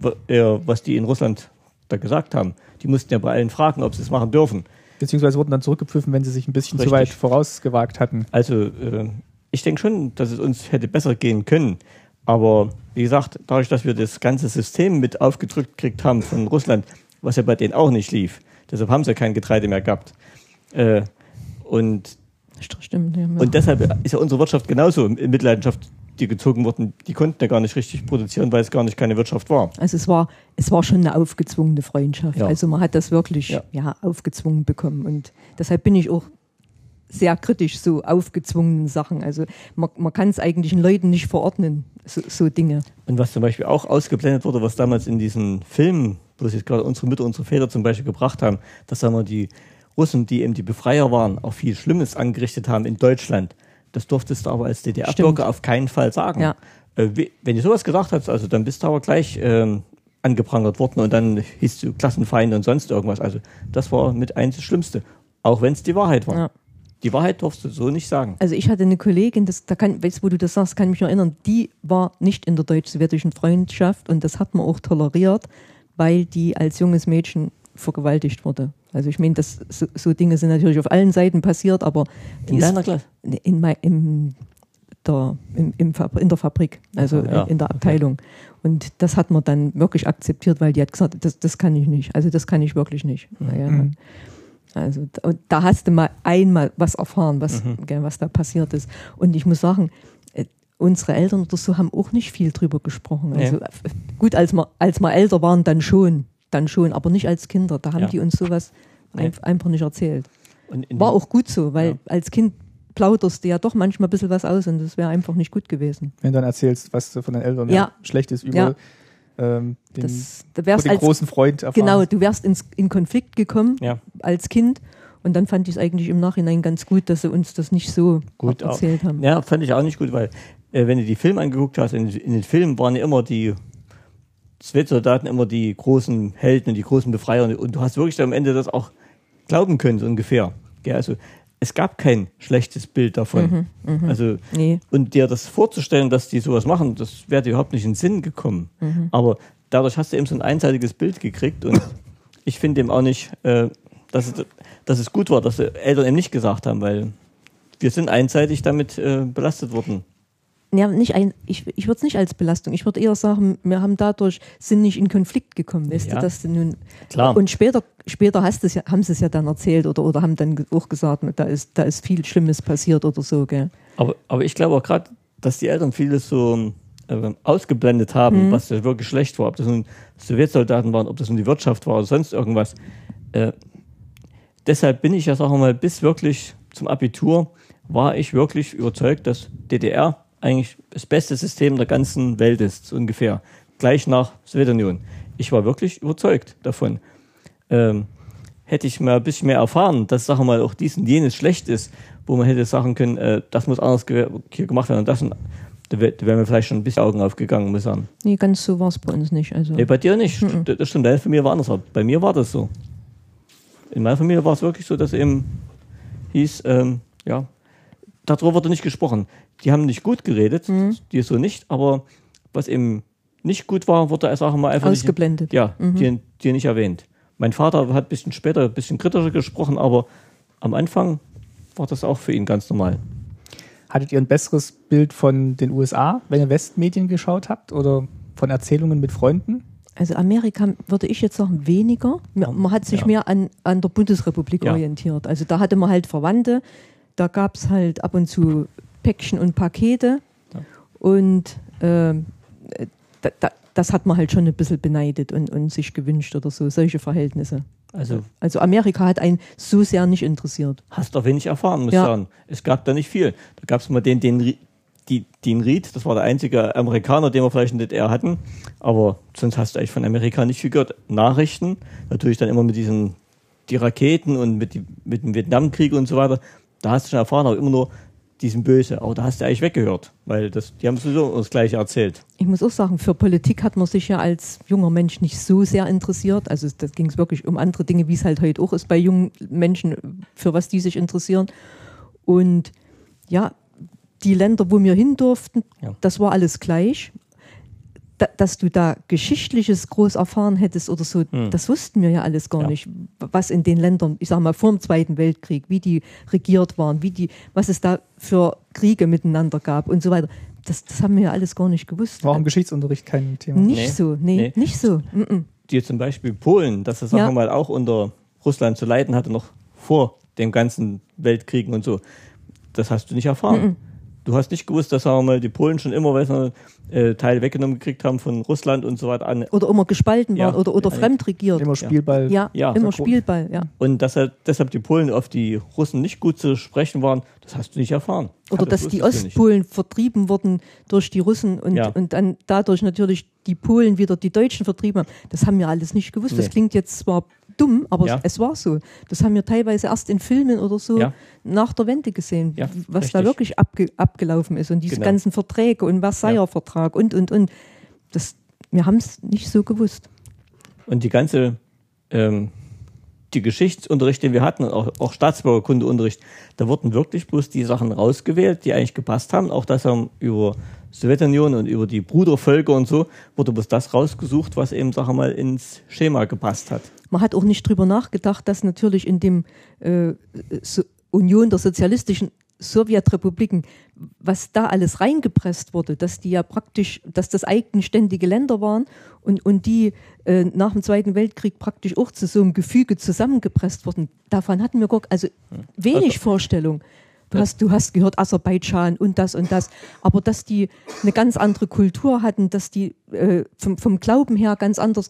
was die in Russland da gesagt haben. Die mussten ja bei allen fragen, ob sie es machen dürfen. Beziehungsweise wurden dann zurückgepfiffen, wenn sie sich ein bisschen Richtig. zu weit vorausgewagt hatten. Also äh, ich denke schon, dass es uns hätte besser gehen können. Aber wie gesagt, dadurch, dass wir das ganze System mit aufgedrückt gekriegt haben von Russland, was ja bei denen auch nicht lief, deshalb haben sie ja kein Getreide mehr gehabt. Äh, und, Stimmt, ja, und deshalb ist ja unsere Wirtschaft genauso in Mitleidenschaft die gezogen wurden, die konnten ja gar nicht richtig produzieren, weil es gar nicht keine Wirtschaft war. Also es war, es war schon eine aufgezwungene Freundschaft. Ja. Also man hat das wirklich ja. ja. aufgezwungen bekommen. Und deshalb bin ich auch sehr kritisch so aufgezwungenen Sachen. Also man, man kann es eigentlich den Leuten nicht verordnen, so, so, Dinge. Und was zum Beispiel auch ausgeblendet wurde, was damals in diesen Filmen, wo sich gerade unsere Mütter, unsere Väter zum Beispiel gebracht haben, dass sagen wir die Russen, die eben die Befreier waren, auch viel Schlimmes angerichtet haben in Deutschland. Das durftest du aber als DDR-Bürger auf keinen Fall sagen. Ja. Äh, wenn du sowas gesagt hast, also dann bist du aber gleich ähm, angeprangert worden und dann hieß du Klassenfeinde und sonst irgendwas. Also das war mit eins das Schlimmste. Auch wenn es die Wahrheit war. Ja. Die Wahrheit durfst du so nicht sagen. Also ich hatte eine Kollegin, das, da kann, weißt, wo du das sagst, kann ich mich noch erinnern, die war nicht in der deutsch-sowjetischen Freundschaft und das hat man auch toleriert, weil die als junges Mädchen vergewaltigt wurde. Also ich meine, das, so, so, Dinge sind natürlich auf allen Seiten passiert, aber in deiner Klasse? In, in, in, der, im, im, in der Fabrik, also ja, in der Abteilung. Okay. Und das hat man dann wirklich akzeptiert, weil die hat gesagt, das, das kann ich nicht. Also das kann ich wirklich nicht. Naja, mhm. Also und da hast du mal einmal was erfahren, was, mhm. gell, was da passiert ist. Und ich muss sagen, äh, unsere Eltern oder so haben auch nicht viel drüber gesprochen. Also ja. gut, als wir, als wir älter waren, dann schon, dann schon, aber nicht als Kinder. Da haben ja. die uns sowas ja. einfach nicht erzählt. War auch gut so, weil als Kind plauderst du ja doch manchmal ein bisschen was aus und das wäre einfach nicht gut gewesen. Wenn du dann erzählst, was du von deinen Eltern ja. schlecht ist über ähm, den, das, du wärst den als, großen Freund erfahren. Genau, du wärst ins, in Konflikt gekommen ja. als Kind. Und dann fand ich es eigentlich im Nachhinein ganz gut, dass sie uns das nicht so gut erzählt auch. haben. Ja, fand ich auch nicht gut, weil äh, wenn du die Filme angeguckt hast, in, in den Filmen waren ja immer die Sowjetsoldaten immer die großen Helden und die großen Befreier und, du hast wirklich am Ende das auch glauben können, so ungefähr. Ja, also es gab kein schlechtes Bild davon. Mhm, mh. Also nee. und dir das vorzustellen, dass die sowas machen, das wäre dir überhaupt nicht in den Sinn gekommen. Mhm. Aber dadurch hast du eben so ein einseitiges Bild gekriegt und ich finde eben auch nicht, äh, dass, es, dass es gut war, dass die Eltern eben nicht gesagt haben, weil wir sind einseitig damit äh, belastet worden ja, nicht ein, ich, ich würde es nicht als Belastung. Ich würde eher sagen, wir haben dadurch, sind nicht in Konflikt gekommen, weißt ja. du, dass du nun. Klar. Und später, später hast ja, haben sie es ja dann erzählt oder, oder haben dann auch gesagt, da ist, da ist viel Schlimmes passiert oder so, gell. Aber, aber ich glaube auch gerade, dass die Eltern vieles so äh, ausgeblendet haben, mhm. was wirklich schlecht war, ob das nun Sowjetsoldaten waren, ob das nun die Wirtschaft war oder sonst irgendwas. Äh, deshalb bin ich ja, sagen wir mal, bis wirklich zum Abitur war ich wirklich überzeugt, dass DDR eigentlich das beste System der ganzen Welt ist, so ungefähr. Gleich nach Sowjetunion. Ich war wirklich überzeugt davon. Ähm, hätte ich mal ein bisschen mehr erfahren, dass, sagen wir mal, auch dies und jenes schlecht ist, wo man hätte sagen können, äh, das muss anders ge hier gemacht werden und das und da wären mir vielleicht schon ein bisschen Augen aufgegangen, muss ich sagen. Nee, ganz so war es bei uns nicht. Also. Nee, bei dir nicht. Mhm. Das stimmt, deine Familie war anders. Bei mir war das so. In meiner Familie war es wirklich so, dass eben hieß, ähm, ja, darüber wurde nicht gesprochen. Die haben nicht gut geredet, mhm. die so nicht, aber was eben nicht gut war, wurde als auch mal einfach ausgeblendet. Nicht, ja, mhm. die, die nicht erwähnt. Mein Vater hat ein bisschen später ein bisschen kritischer gesprochen, aber am Anfang war das auch für ihn ganz normal. Hattet ihr ein besseres Bild von den USA, wenn ihr Westmedien geschaut habt oder von Erzählungen mit Freunden? Also Amerika würde ich jetzt sagen weniger. Man hat sich ja. mehr an, an der Bundesrepublik ja. orientiert. Also da hatte man halt Verwandte, da gab es halt ab und zu Päckchen und Pakete. Ja. Und äh, da, da, das hat man halt schon ein bisschen beneidet und, und sich gewünscht oder so, solche Verhältnisse. Also, also Amerika hat einen so sehr nicht interessiert. Hast doch wenig erfahren, muss ich sagen. Es gab da nicht viel. Da gab es mal den, den, die, den Reed, das war der einzige Amerikaner, den wir vielleicht in der DDR hatten. Aber sonst hast du eigentlich von Amerika nicht viel gehört. Nachrichten, natürlich dann immer mit diesen die Raketen und mit, die, mit dem Vietnamkrieg und so weiter da hast du schon erfahren, aber immer nur diesen Böse. Aber da hast du eigentlich weggehört, weil das, die haben sowieso das Gleiche erzählt. Ich muss auch sagen, für Politik hat man sich ja als junger Mensch nicht so sehr interessiert. Also da ging es wirklich um andere Dinge, wie es halt heute auch ist bei jungen Menschen, für was die sich interessieren. Und ja, die Länder, wo wir hin durften, ja. das war alles gleich dass du da Geschichtliches groß erfahren hättest oder so, hm. das wussten wir ja alles gar ja. nicht. Was in den Ländern, ich sag mal, vor dem Zweiten Weltkrieg, wie die regiert waren, wie die, was es da für Kriege miteinander gab und so weiter. Das, das haben wir ja alles gar nicht gewusst. War im Geschichtsunterricht kein Thema. Nicht nee. so, nee, nee, nicht so. Mm -mm. Die zum Beispiel Polen, dass das, sagen ja. wir mal, auch unter Russland zu leiden hatte, noch vor dem ganzen Weltkriegen und so. Das hast du nicht erfahren. Mm du hast nicht gewusst, dass sagen wir mal, die Polen schon immer weißt äh, Teile weggenommen gekriegt haben von Russland und so weiter an. Oder immer gespalten ja. waren oder, oder fremd regiert. Immer Spielball. Ja, ja. immer Spielball, ja. Und dass halt deshalb die Polen auf die Russen nicht gut zu sprechen waren, das hast du nicht erfahren. Oder das dass die Ostpolen vertrieben wurden durch die Russen und, ja. und dann dadurch natürlich die Polen wieder die Deutschen vertrieben haben. Das haben wir alles nicht gewusst. Nee. Das klingt jetzt zwar dumm, aber ja. es, war so. Das haben wir teilweise erst in Filmen oder so ja. nach der Wende gesehen, ja, was richtig. da wirklich abge abgelaufen ist und diese genau. ganzen Verträge und Versailler Vertrag und, und, und. Das, wir haben es nicht so gewusst. Und die ganze, ähm, die Geschichtsunterricht, den wir hatten, auch, auch Staatsbürgerkundeunterricht, da wurden wirklich bloß die Sachen rausgewählt, die eigentlich gepasst haben. Auch das haben über Sowjetunion und über die Brudervölker und so, wurde bloß das rausgesucht, was eben, sag mal, ins Schema gepasst hat. Man hat auch nicht drüber nachgedacht, dass natürlich in dem äh, so Union der sozialistischen Sowjetrepubliken, was da alles reingepresst wurde, dass die ja praktisch, dass das eigenständige Länder waren und, und die äh, nach dem Zweiten Weltkrieg praktisch auch zu so einem Gefüge zusammengepresst wurden. Davon hatten wir gar, also wenig also, Vorstellung. Du hast, du hast gehört Aserbaidschan und das und das, aber dass die eine ganz andere Kultur hatten, dass die äh, vom, vom Glauben her ganz anders,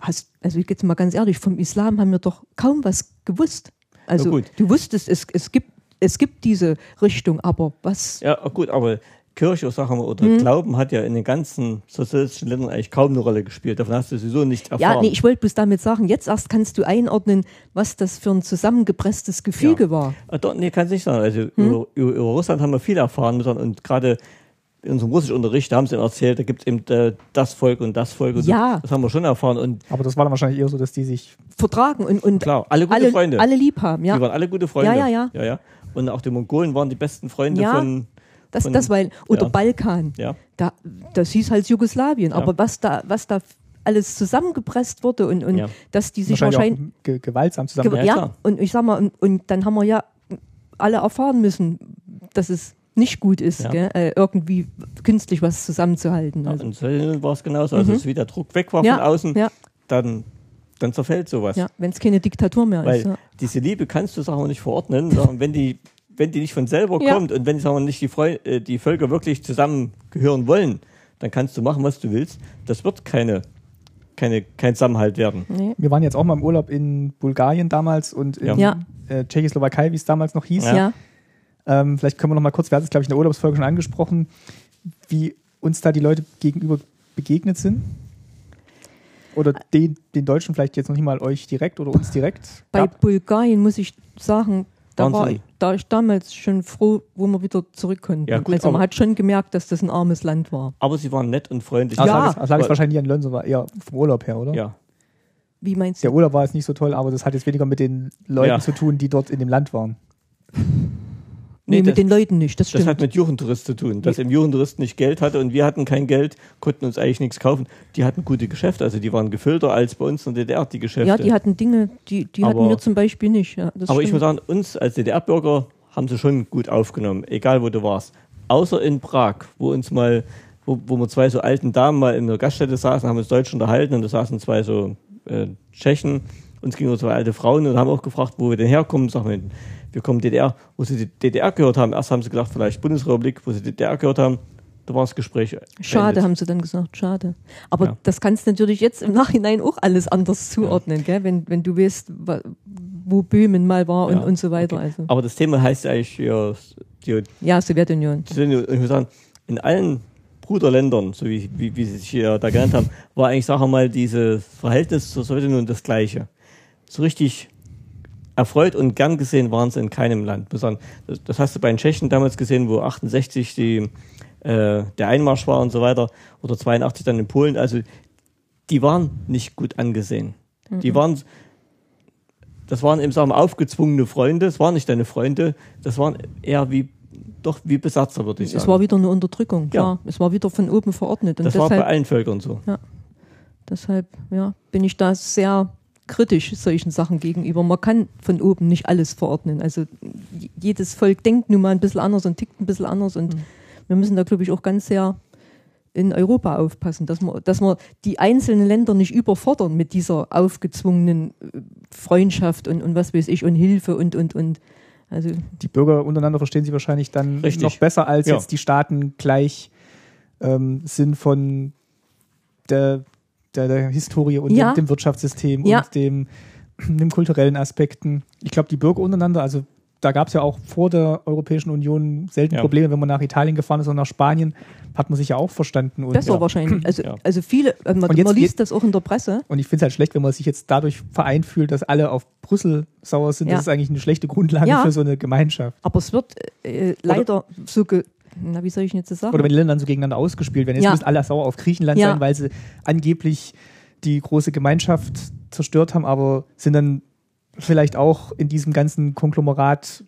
hast, also ich jetzt mal ganz ehrlich, vom Islam haben wir doch kaum was gewusst. Also du wusstest, es, es gibt es gibt diese Richtung, aber was? Ja, gut, aber Kirche, sagen wir, oder hm. Glauben hat ja in den ganzen sozialistischen Ländern eigentlich kaum eine Rolle gespielt. Davon hast du sowieso nicht erfahren. Ja, nee, ich wollte bloß damit sagen, jetzt erst kannst du einordnen, was das für ein zusammengepresstes Gefüge ja. war. Ah, doch, nee, kann ich nicht sagen. Also hm? über, über, Russland haben wir viel erfahren müssen und gerade in unserem Russischunterricht, da haben sie erzählt, da gibt es eben äh, das Volk und das Volk. Und ja. Das haben wir schon erfahren. Und Aber das war dann wahrscheinlich eher so, dass die sich vertragen und, und Klar, alle gute alle, Freunde. Alle lieb haben, ja. Die waren alle gute Freunde. Ja, ja, ja. ja, ja. Und auch die Mongolen waren die besten Freunde ja, von. Das, das weil, oder ja. Balkan. Ja. Da, das hieß halt Jugoslawien. Ja. Aber was da, was da alles zusammengepresst wurde und, und Ja. dass die sich wahrscheinlich wahrscheinlich. ge gewaltsam zusammen. Ge Ja, ja, und ich sag mal, und, und dann haben wir ja alle erfahren müssen, dass es nicht gut ist, Ja. Äh, irgendwie künstlich was zusammenzuhalten. Ja, Also, und so war es genauso. Also, Mhm. als wieder Druck weg war ja, von außen, ja, dann, dann zerfällt sowas. ja, wenn es keine Diktatur mehr Weil ist. Ja. diese Liebe kannst du wir nicht verordnen, sondern wenn die, wenn die nicht von selber Ja. kommt und wenn sagen wir, nicht die, Freu äh, die Völker wirklich zusammengehören wollen, dann kannst du machen, was du willst. Das wird keine, keine, kein Zusammenhalt werden. Nee. Wir waren jetzt auch mal im Urlaub in Bulgarien damals und in Ja. äh, Tschechoslowakei, wie es damals noch hieß. Ja. Ja. Ähm, vielleicht können wir noch mal kurz, wir hatten es, glaube ich, in der Urlaubsfolge schon angesprochen, wie uns da die Leute gegenüber begegnet sind. Oder den, den Deutschen vielleicht jetzt noch nicht mal euch direkt oder uns direkt. Bei Gab- Bulgarien muss ich sagen, da war da ich damals schon froh, wo wir wieder zurück konnten. Ja, gut, also man hat schon gemerkt, dass das ein armes Land war. Aber sie waren nett und freundlich. Das Ja. das lag Weil- wahrscheinlich an Lönn, war eher vom Urlaub her, oder? Ja. Wie meinst Der du? Urlaub war jetzt nicht so toll, aber das hat jetzt weniger mit den Leuten Ja. zu tun, die dort in dem Land waren. Nee, Nee, mit das- den Leuten nicht, das Das stimmt. hat mit Jugendtourist zu tun, dass im Jugendtourist nicht Geld hatte und wir hatten kein Geld, konnten uns eigentlich nichts kaufen. Die hatten gute Geschäfte, also die waren gefüllter als bei uns in der DDR, die Geschäfte. ja, die hatten Dinge, die, die hatten Aber- wir zum Beispiel nicht. Ja, das Aber ich stimmt. muss sagen, uns als DDR-Bürger haben sie schon gut aufgenommen, egal wo du warst. Außer in Prag, wo uns mal, wo, wo wir zwei so alten Damen mal in der Gaststätte saßen, haben uns Deutsch unterhalten und da saßen zwei so äh, Tschechen, uns gegenüber zwei alte Frauen und haben auch gefragt, wo wir denn herkommen. Sagen wir, wir kommen DDR, wo sie die DDR gehört haben. Erst haben sie gedacht, vielleicht Bundesrepublik, wo sie DDR gehört haben. Da war das Gespräch. Schade, beendet. haben sie dann gesagt, schade. Aber Ja. das kannst du natürlich jetzt im Nachhinein auch alles anders zuordnen, gell? Wenn, wenn du weißt, wo Böhmen mal war und, Ja, und so weiter. okay. Also. Aber das Thema heißt ja eigentlich, ja, die, Ja, Sowjetunion. Und ich muss sagen, in allen Bruderländern, so wie, wie, wie sie sich hier da genannt haben, war eigentlich, sagen wir mal, dieses Verhältnis zur Sowjetunion das gleiche. So richtig erfreut und gern gesehen waren sie in keinem Land. Das, hast du bei den Tschechen damals gesehen, wo 68 die, äh, der Einmarsch war und so weiter, oder 82 dann in Polen. Also die waren nicht gut angesehen. Die waren, das waren eben, sagen wir, aufgezwungene Freunde, es waren nicht deine Freunde, das waren eher wie, doch wie Besatzer, würde ich sagen. Es war wieder eine Unterdrückung, Ja. klar. Es war wieder von oben verordnet. Und Das war bei deshalb, allen Völkern so. deshalb ja, bin ich da sehr kritisch solchen Sachen gegenüber. Man kann von oben nicht alles verordnen. Also jedes Volk denkt nun mal ein bisschen anders und tickt ein bisschen anders. Und wir müssen da, glaube ich, auch ganz sehr in Europa aufpassen, dass wir, dass wir die einzelnen Länder nicht überfordern mit dieser aufgezwungenen äh, Freundschaft und, und was weiß ich und Hilfe und, und, und. Also Die Bürger untereinander verstehen sich wahrscheinlich dann Richtig. noch besser, als Ja. jetzt die Staaten gleich ähm, sind von der, der, der Historie und Ja. dem, dem Wirtschaftssystem Ja. und dem, <clears throat> dem kulturellen Aspekten. Ich glaube, die Bürger untereinander, also da gab es ja auch vor der Europäischen Union selten Ja. Probleme, wenn man nach Italien gefahren ist und nach Spanien, hat man sich ja auch verstanden. Und, besser ja. wahrscheinlich. Also, Ja. also viele, äh, man, Und jetzt man liest das auch in der Presse. Und ich finde es halt schlecht, wenn man sich jetzt dadurch vereint fühlt, dass alle auf Brüssel sauer sind. Ja. Das ist eigentlich eine schlechte Grundlage Ja. für so eine Gemeinschaft. Aber es wird äh, leider so ge na, wie soll ich jetzt das sagen? Oder wenn die Länder dann so gegeneinander ausgespielt werden. Jetzt Ja. müssen alle sauer auf Griechenland Ja. sein, weil sie angeblich die große Gemeinschaft zerstört haben, aber sind dann vielleicht auch in diesem ganzen Konglomerat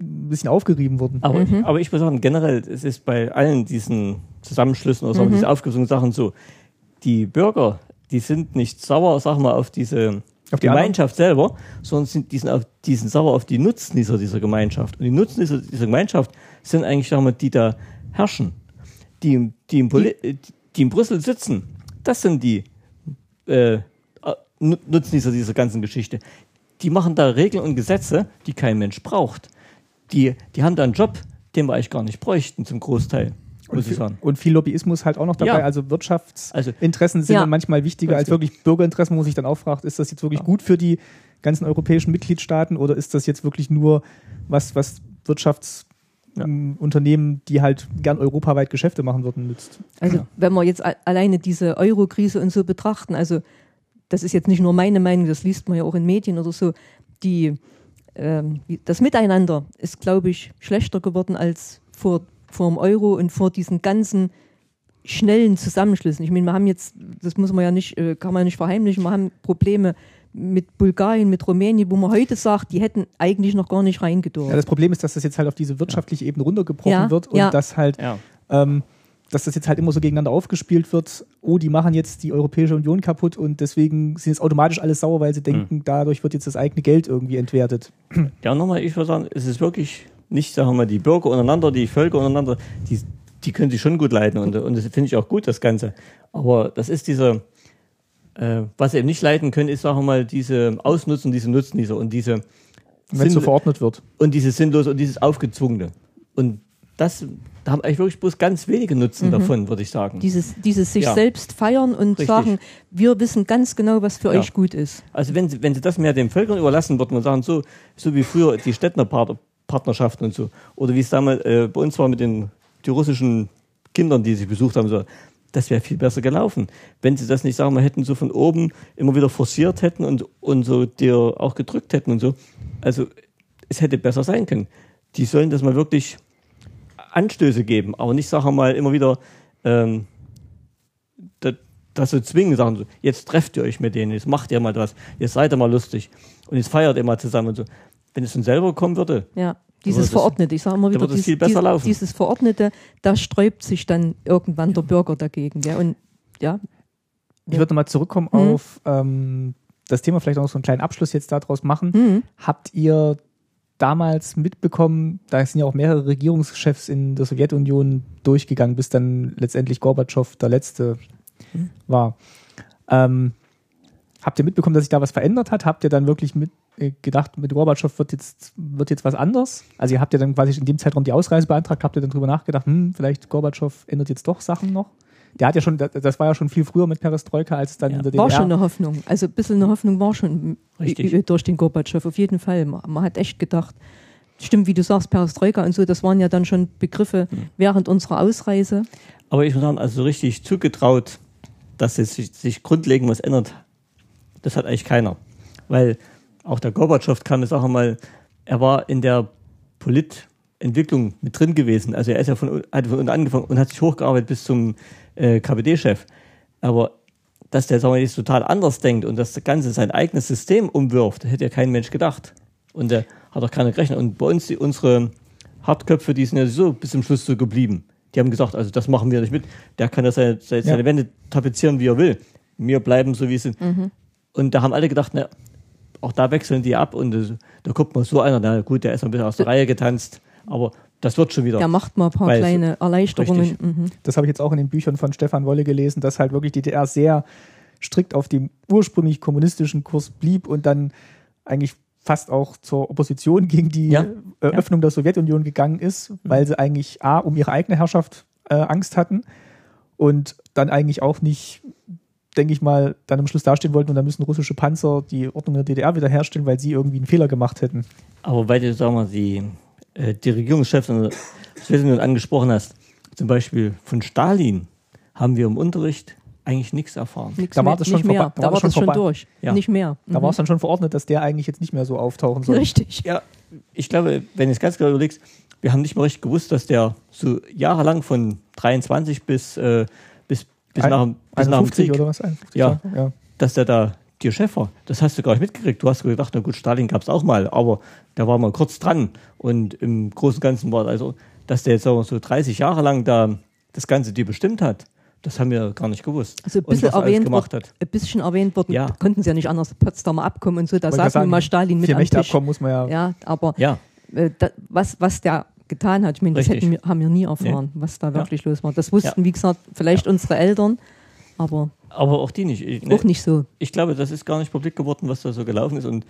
ein bisschen aufgerieben worden. Aber, Mhm. aber ich muss sagen, generell, es ist bei allen diesen Zusammenschlüssen oder so, Mhm. diese aufgesungenen Sachen so, die Bürger, die sind nicht sauer, sag mal, auf diese Auf die Gemeinschaft selber, sondern sind, die, sind auf, die sind sauer auf die Nutznießer dieser Gemeinschaft. Und die Nutznießer dieser Gemeinschaft sind eigentlich, sag mal, die da herrschen. Die, die, in, Poli die in Brüssel sitzen, das sind die äh, Nu- Nutznießer dieser ganzen Geschichte. Die machen da Regeln und Gesetze, die kein Mensch braucht. Die, die haben da einen Job, den wir eigentlich gar nicht bräuchten, zum Großteil, Und muss ich viel, sagen. und viel Lobbyismus halt auch noch dabei. Ja. Also Wirtschaftsinteressen Also- sind Ja. dann manchmal wichtiger als wirklich Bürgerinteressen, wo man sich dann auch fragt, ist das jetzt wirklich gut für die ganzen europäischen Mitgliedstaaten oder ist das jetzt wirklich nur was, was Wirtschaftsunternehmen, die halt gern europaweit Geschäfte machen würden, nützt? Also Ja. wenn wir jetzt alleine diese Euro-Krise und so betrachten, also das ist jetzt nicht nur meine Meinung, das liest man ja auch in Medien oder so, die, ähm, das Miteinander ist, glaube ich, schlechter geworden als vor, vor dem Euro und vor diesen ganzen schnellen Zusammenschlüssen. Ich meine, wir haben jetzt, das muss man ja nicht, äh, kann man ja nicht verheimlichen, wir haben Probleme mit Bulgarien, mit Rumänien, wo man heute sagt, die hätten eigentlich noch gar nicht reingedurft. Ja, das Problem ist, dass das jetzt halt auf diese wirtschaftliche Ebene runtergebrochen Ja, wird und ja. dass halt Ja. ähm, dass das jetzt halt immer so gegeneinander aufgespielt wird, oh, die machen jetzt die Europäische Union kaputt und deswegen sind jetzt automatisch alles sauer, weil sie denken, dadurch wird jetzt das eigene Geld irgendwie entwertet. Ja, nochmal, ich würde sagen, es ist wirklich nicht, sagen wir mal, die Bürger untereinander, die Völker untereinander, die, die können sich schon gut leiden und, und das finde ich auch gut, das Ganze. Aber das ist dieser, äh, was sie eben nicht leiden können, ist, sagen wir mal, diese Ausnutzen, diese Nutznießer und diese, Wenn es so verordnet wird. und dieses Sinnlose und dieses Aufgezwungene. Und das, da haben eigentlich wirklich bloß ganz wenige Nutzen davon, würde ich sagen. Dieses, dieses sich Ja. selbst feiern und Richtig. sagen, wir wissen ganz genau, was für Ja. euch gut ist. Also wenn sie, wenn sie das mehr den Völkern überlassen würden und sagen, so, so wie früher die Städtnerpartnerschaften und so, oder wie es damals äh, bei uns war mit den die russischen Kindern, die sie besucht haben, so, das wäre viel besser gelaufen. Wenn sie das nicht, sagen wir, hätten so von oben immer wieder forciert hätten und, und so dir auch gedrückt hätten und so. Also es hätte besser sein können. Die sollen das mal wirklich Anstöße geben, aber nicht, sagen wir mal, immer wieder ähm, da, das so zwingen, sagen so, jetzt trefft ihr euch mit denen, jetzt macht ihr mal was, jetzt seid ihr mal lustig und jetzt feiert ihr mal zusammen und so. Wenn es von selber kommen würde, Ja, dieses Verordnete, ich sage immer wieder, dies, viel besser dies, laufen. dieses Verordnete, da sträubt sich dann irgendwann der Bürger dagegen. Ja, und ja, Ich würde nochmal zurückkommen Mhm. auf ähm, das Thema, vielleicht auch noch so einen kleinen Abschluss jetzt daraus machen. Mhm. Habt ihr damals mitbekommen, da sind ja auch mehrere Regierungschefs in der Sowjetunion durchgegangen, bis dann letztendlich Gorbatschow der letzte Mhm. war. Ähm, habt ihr mitbekommen, dass sich da was verändert hat? Habt ihr dann wirklich mit, gedacht, mit Gorbatschow wird jetzt, wird jetzt was anders? Also ihr habt ja dann quasi in dem Zeitraum die Ausreise beantragt, habt ihr dann drüber nachgedacht, hm, vielleicht Gorbatschow ändert jetzt doch Sachen noch? Der hat ja schon, das war ja schon viel früher mit Perestroika, als es dann Ja. in der war DDR. schon eine Hoffnung. Also ein bisschen eine Hoffnung war schon Richtig. durch den Gorbatschow, auf jeden Fall. Man, hat echt gedacht, stimmt, wie du sagst, Perestroika und so, das waren ja dann schon Begriffe Mhm. während unserer Ausreise. aber ich muss sagen, also so richtig zugetraut, dass es sich, sich grundlegend was ändert, das hat eigentlich keiner. Weil auch der Gorbatschow kam, ich sage mal, er war in der Politentwicklung mit drin gewesen. Also er ist ja von, hat von unten angefangen und hat sich hochgearbeitet bis zum äh, KPD-Chef. Aber dass der, sagen wir, jetzt total anders denkt und das Ganze sein eigenes System umwirft, hätte ja kein Mensch gedacht. Und der hat auch keiner gerechnet. Und bei uns, die, unsere Hartköpfe, die sind ja so bis zum Schluss so geblieben. Die haben gesagt, also das machen wir nicht mit. Der kann ja seine, seine, Ja. Wände tapezieren, wie er will. Wir bleiben so, wie es sind. Und da haben alle gedacht, na, auch da wechseln die ab und da guckt man so einer, na gut, der ist ein bisschen aus der Reihe getanzt, aber das wird schon wieder. Der macht mal ein paar kleine Erleichterungen. Mhm. das habe ich jetzt auch in den Büchern von Stefan Wolle gelesen, dass halt wirklich die DDR sehr strikt auf dem ursprünglich kommunistischen Kurs blieb und dann eigentlich fast auch zur Opposition gegen die Ja. Eröffnung der Sowjetunion gegangen ist, weil sie eigentlich A, um ihre eigene Herrschaft äh, Angst hatten und dann eigentlich auch nicht, denke ich mal, dann am Schluss dastehen wollten und dann müssen russische Panzer die Ordnung der DDR wiederherstellen, weil sie irgendwie einen Fehler gemacht hätten. Aber weil du, sagen wir, die, äh, die Regierungschefs der Sowjetunion angesprochen hast, zum Beispiel von Stalin, haben wir im Unterricht eigentlich nichts erfahren. Nichts Da war das schon nicht mehr. da Da war war das schon schon durch. Ja. Nicht mehr. Da Mhm. war es dann schon verordnet, dass der eigentlich jetzt nicht mehr so auftauchen soll. Richtig. Ja, ich glaube, wenn du es ganz genau überlegst, wir haben nicht mal richtig gewusst, dass der so jahrelang von 23 bis, äh, bis, bis, Ein, nach, bis nach dem Krieg, oder was? 51, Ja. ja. dass der da dir Chef war. Das hast du gar nicht mitgekriegt. Du hast gedacht, na gut, Stalin gab es auch mal, aber der war mal kurz dran. Und im Großen und Ganzen war also, dass der jetzt sagen wir, so 30 Jahre lang da das Ganze dir bestimmt hat, das haben wir gar nicht gewusst. Also ein bisschen er erwähnt, gemacht hat. ein bisschen erwähnt worden, Ja. konnten sie ja nicht anders, Potsdamer Abkommen und so, da Wollte saß gerade nun mal sagen, Stalin mit am Tisch. Muss man ja. Ja, aber Ja, äh, da, was, was der getan hat, ich meine, das hätten wir, haben wir nie erfahren, was da wirklich los war. Das wussten, wie gesagt, vielleicht unsere Eltern, aber aber auch die nicht. Ich, ne, auch nicht so. ich glaube, das ist gar nicht publik geworden, was da so gelaufen ist. Und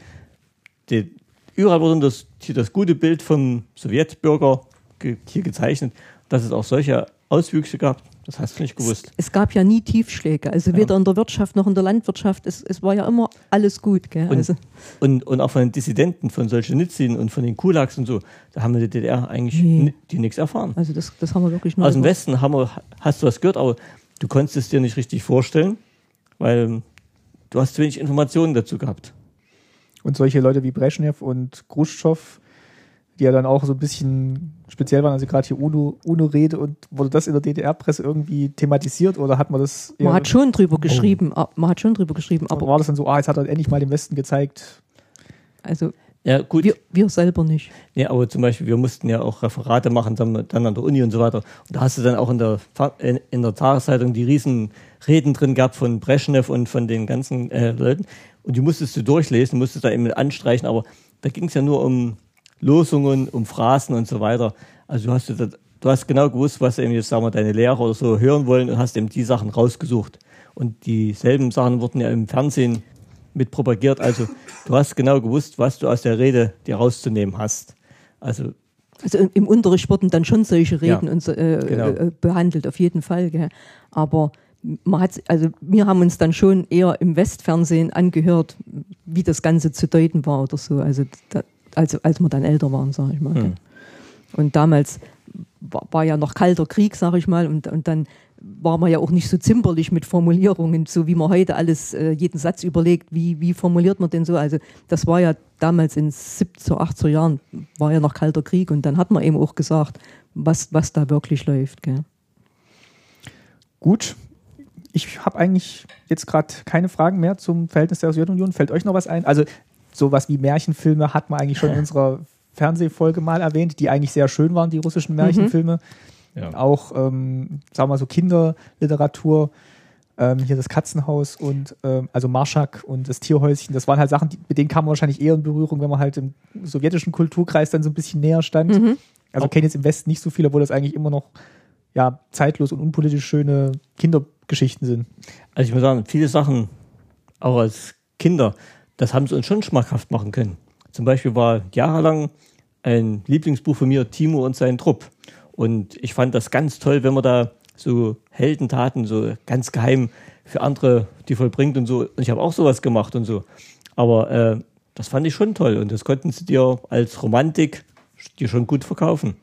die, überall wurde das, hier das gute Bild vom Sowjetbürger ge, hier gezeichnet, dass es auch solche Auswüchse gab. Das hast du nicht gewusst. Es gab ja nie Tiefschläge, also weder in der Wirtschaft noch in der Landwirtschaft. Es, es war ja immer alles gut. Gell? Und, Also, und, und auch von den Dissidenten, von Solzhenitsyn und von den Kulaks und so, da haben wir in der DDR eigentlich Nee. die nichts erfahren. also das, das haben wir wirklich nur. Aus dem Westen haben wir, hast du was gehört, aber du konntest es dir nicht richtig vorstellen, weil du hast zu wenig Informationen dazu gehabt. Und solche Leute wie Brezhnev und Khrushchev, die ja dann auch so ein bisschen speziell waren, also gerade hier UNO, UNO-Rede und wurde das in der DDR-Presse irgendwie thematisiert oder hat man das Man eher- hat schon drüber geschrieben, ab- man hat schon drüber geschrieben, aber aber war das dann so, ah, jetzt hat er endlich mal dem Westen gezeigt, also Ja, gut. wir, wir selber nicht. Ja, aber zum Beispiel, wir mussten ja auch Referate machen, dann, dann an der Uni und so weiter. Und da hast du dann auch in der, in, in der Tageszeitung die riesen Reden drin gehabt von Brezhnev und von den ganzen äh, Leuten. Und die musstest du durchlesen, musstest da eben anstreichen, aber da ging es ja nur um Losungen, um Phrasen und so weiter. Also du hast, da- du hast genau gewusst, was eben jetzt, sagen wir, deine Lehrer oder so hören wollen und hast eben die Sachen rausgesucht. Und dieselben Sachen wurden ja im Fernsehen mit propagiert. Also du hast genau gewusst, was du aus der Rede dir rauszunehmen hast. Also Also im- Unterricht wurden dann schon solche Reden Ja, und so, äh, genau. äh, behandelt, auf jeden Fall. Gell. Aber man hat, also wir haben uns dann schon eher im Westfernsehen angehört, wie das Ganze zu deuten war oder so. Also, da, also als wir dann älter waren, sage ich mal. Hm. Und damals war, war ja noch kalter Krieg, sage ich mal, und, und dann war man ja auch nicht so zimperlich mit Formulierungen, so wie man heute alles, äh, jeden Satz überlegt, wie, wie formuliert man denn so. Also das war ja damals in 70er, 80er Jahren, war ja noch kalter Krieg und dann hat man eben auch gesagt, was, was da wirklich läuft. Gell. gut. Ich habe eigentlich jetzt gerade keine Fragen mehr zum Verhältnis der Sowjetunion. Fällt euch noch was ein? Also sowas wie Märchenfilme hat man eigentlich schon in <laughs> unserer Fernsehfolge mal erwähnt, die eigentlich sehr schön waren, die russischen Märchenfilme. Ja. Auch, ähm, sagen wir mal so, Kinderliteratur. Ähm, hier das Katzenhaus und ähm, also Marschak und das Tierhäuschen, das waren halt Sachen, die, mit denen kam man wahrscheinlich eher in Berührung, wenn man halt im sowjetischen Kulturkreis dann so ein bisschen näher stand. Also kenne jetzt im Westen nicht so viel, obwohl das eigentlich immer noch ja, zeitlos und unpolitisch schöne Kindergeschichten sind. Also ich muss sagen, viele Sachen, auch als Kinder, das haben sie uns schon schmackhaft machen können. Zum Beispiel war jahrelang ein Lieblingsbuch von mir, Timo und sein Trupp. Und ich fand das ganz toll, wenn man da so Heldentaten so ganz geheim für andere die vollbringt und so. Und ich habe auch sowas gemacht und so. Aber äh, das fand ich schon toll und das konnten sie dir als Romantik dir schon gut verkaufen.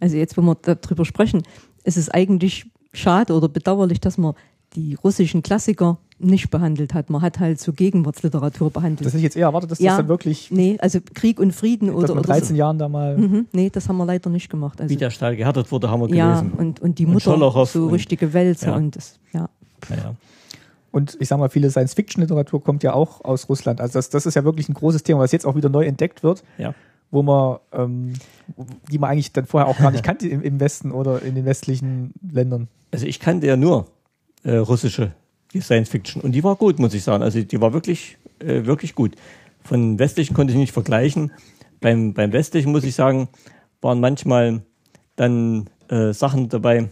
Also jetzt, wenn wir darüber sprechen, ist es eigentlich schade oder bedauerlich, dass man die russischen Klassiker nicht behandelt hat. Man hat halt so Gegenwartsliteratur behandelt. Das hätte ich jetzt eher erwartet, dass Ja. das dann wirklich, nee, also Krieg und Frieden oder, oder 13 so. Jahren da mal. Mhm, nee, das haben wir leider nicht gemacht. Also, Wie der Stahl gehärtet wurde, haben wir ja, gelesen. und, und die Und Mutter, Scholochow so und- richtige Wälzer ja. und das, ja. Naja. Und ich sag mal, viele Science-Fiction-Literatur kommt ja auch aus Russland. Also das, das ist ja wirklich ein großes Thema, was jetzt auch wieder neu entdeckt wird, Ja. wo man, ähm, die man eigentlich dann vorher auch gar nicht <laughs> kannte im, im Westen oder in den westlichen Ländern. Also ich kannte ja nur äh, russische Science Fiction und die war gut, muss ich sagen. Also die war wirklich, äh, wirklich gut. Von westlichen konnte ich nicht vergleichen. Beim, beim westlichen muss ich sagen, waren manchmal dann äh, Sachen dabei,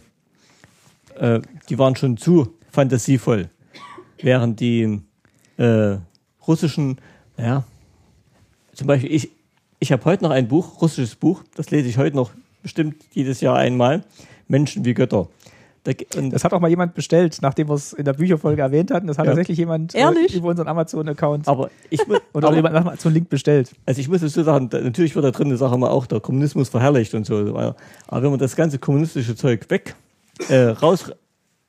äh, die waren schon zu fantasievoll. Während die äh, russischen, ja, zum Beispiel, ich, ich habe heute noch ein Buch, russisches Buch, das lese ich heute noch bestimmt jedes Jahr einmal, Menschen wie Götter. Das hat auch mal jemand bestellt, nachdem wir es in der Bücherfolge erwähnt hatten. Das hat Ja. tatsächlich jemand äh, Ehrlich? über unseren Amazon-Account aber ich, <laughs> oder aber, jemand nach Amazon-Link bestellt. also ich muss es so sagen, natürlich wird da drin eine Sache mal auch der Kommunismus verherrlicht und so. Aber wenn man das ganze kommunistische Zeug weg äh, raus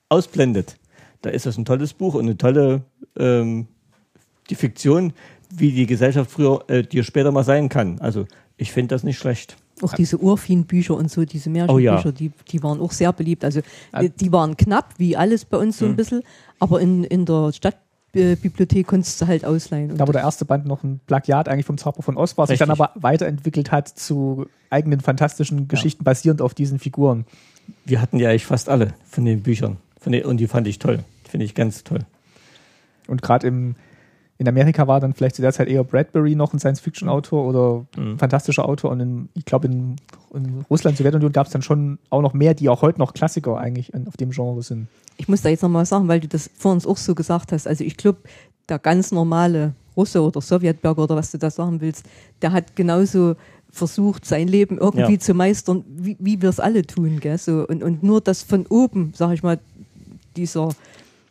ausblendet, da ist das ein tolles Buch und eine tolle ähm, die Fiktion, wie die Gesellschaft früher äh, dir später mal sein kann. Also ich finde das nicht schlecht. Auch diese Urfin-Bücher und so, diese Märchenbücher, oh ja. die, die waren auch sehr beliebt. Also die waren knapp, wie alles bei uns so ein mhm. bisschen, aber in, in der Stadtbibliothek konntest du halt ausleihen. Da wo der erste Band noch ein Plagiat eigentlich vom Zauber von Ost war, sich dann aber weiterentwickelt hat zu eigenen fantastischen Geschichten ja. basierend auf diesen Figuren. Wir hatten ja eigentlich fast alle von den Büchern. Von den, und die fand ich toll. Finde ich ganz toll. Und gerade im in Amerika war dann vielleicht zu der Zeit eher Bradbury noch ein Science-Fiction-Autor oder mhm. fantastischer Autor und in, ich glaube in, in, Russland, Sowjetunion gab es dann schon auch noch mehr, die auch heute noch Klassiker eigentlich auf dem Genre sind. Ich muss da jetzt nochmal sagen, weil du das vor uns auch so gesagt hast, also ich glaube, der ganz normale Russe oder Sowjetbürger oder was du da sagen willst, der hat genauso versucht, sein Leben irgendwie ja. zu meistern, wie, wie wir es alle tun. Gell? So, und, und nur das von oben, sag ich mal, dieser,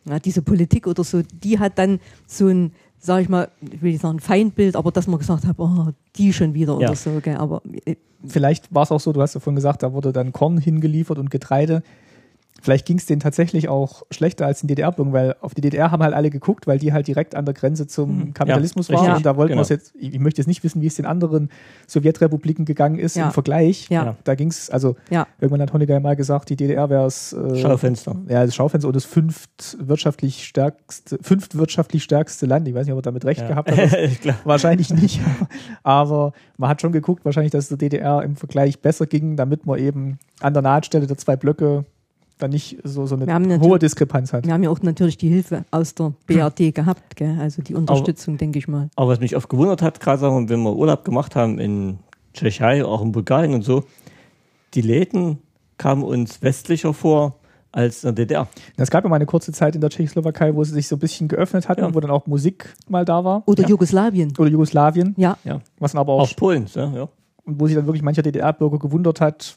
ja, diese Politik oder so, die hat dann so ein sage ich mal, ich will nicht sagen Feindbild, aber dass man gesagt hat, oh, die schon wieder ja. oder so. Gell? Aber äh, vielleicht war es auch so, du hast ja vorhin gesagt, da wurde dann Korn hingeliefert und Getreide. Vielleicht ging es denen tatsächlich auch schlechter als in DDR-Bürgern, weil auf die DDR haben halt alle geguckt, weil die halt direkt an der Grenze zum mhm. Kapitalismus ja, waren. Ja, und da wollten genau. wir es jetzt, ich möchte jetzt nicht wissen, wie es den anderen Sowjetrepubliken gegangen ist ja. im Vergleich. Ja. Da ging es, also irgendwann hat Honecker mal gesagt, die DDR wäre es äh, Schaufenster. Ja, das Schaufenster und das fünft wirtschaftlich stärkste, fünft wirtschaftlich stärkste Land. Ich weiß nicht, ob er damit recht gehabt hat. <laughs> wahrscheinlich nicht. Aber man hat schon geguckt, wahrscheinlich, dass es der DDR im Vergleich besser ging, damit man eben an der Nahtstelle der zwei Blöcke da nicht so, so eine hohe Diskrepanz hat. Wir haben ja auch natürlich die Hilfe aus der BRD <clears throat> gehabt, gell? also die Unterstützung, denke ich mal. Aber was mich oft gewundert hat, gerade wenn wir Urlaub gemacht haben in Tschechei, auch in Bulgarien und so, die Läden kamen uns westlicher vor als in der DDR. Es gab ja mal eine kurze Zeit in der Tschechoslowakei, wo sie sich so ein bisschen geöffnet hatten, ja. wo dann auch Musik mal da war. Oder ja. Jugoslawien. Oder Jugoslawien. Ja. ja. Was dann aber auch, auch Polen, ja. Und wo sich dann wirklich mancher DDR-Bürger gewundert hat,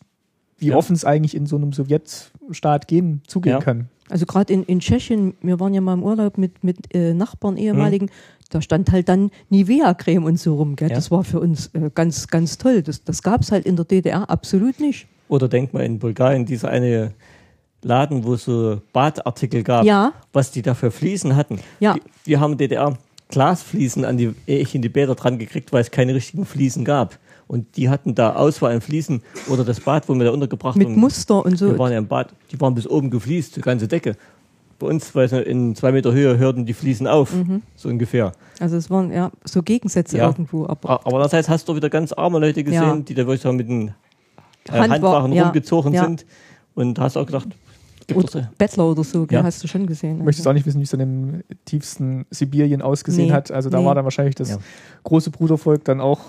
wie ja. offen es eigentlich in so einem Sowjetstaat gehen, zugehen ja. kann. Also gerade in, in Tschechien, wir waren ja mal im Urlaub mit, mit äh, Nachbarn, ehemaligen, mhm. da stand halt dann Nivea-Creme und so rum. Gell? Ja. Das war für uns äh, ganz, ganz toll. Das, das gab es halt in der DDR absolut nicht. Oder denkt man in Bulgarien, dieser eine Laden, wo es so Badartikel gab, ja. was die da für Fliesen hatten. Ja. Die, wir haben in der DDR Glasfliesen an die, in die Bäder dran gekriegt, weil es keine richtigen Fliesen gab. Und die hatten da Auswahl an Fliesen oder das Bad, wo wir da untergebracht Mit Muster und so. Wir waren ja im Bad, die waren bis oben gefliest, die ganze Decke. Bei uns, weil in zwei Meter Höhe hörten die Fliesen auf, mhm. so ungefähr. Also es waren ja so Gegensätze ja. irgendwo. Aber, aber das heißt, hast du wieder ganz arme Leute gesehen, ja. die da wirklich mit den äh, Handwachen ja. rumgezogen sind. Und hast auch gedacht, oder Bettler oder so, ja. hast du schon gesehen. Ich möchte auch nicht wissen, wie es dann im tiefsten Sibirien ausgesehen nee. hat. Also da nee. war dann wahrscheinlich das ja. große Brudervolk dann auch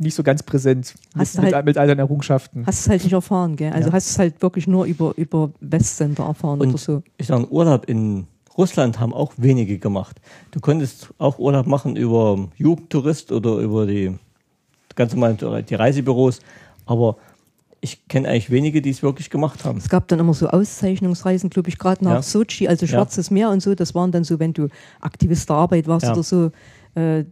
nicht so ganz präsent hast mit, halt, mit, all deinen Errungenschaften. Hast es halt nicht erfahren, gell? Also ja. hast es halt wirklich nur über, über Westsender erfahren Und oder so. Ich sage, Urlaub in Russland haben auch wenige gemacht. Du konntest auch Urlaub machen über Jugendtourist oder über die ganz normal die Reisebüros, aber ich kenne eigentlich wenige, die es wirklich gemacht haben. Es gab dann immer so Auszeichnungsreisen, glaube ich, gerade nach ja. Sochi, also Schwarzes ja. Meer und so. Das waren dann so, wenn du Aktivist der Arbeit warst ja. oder so, äh,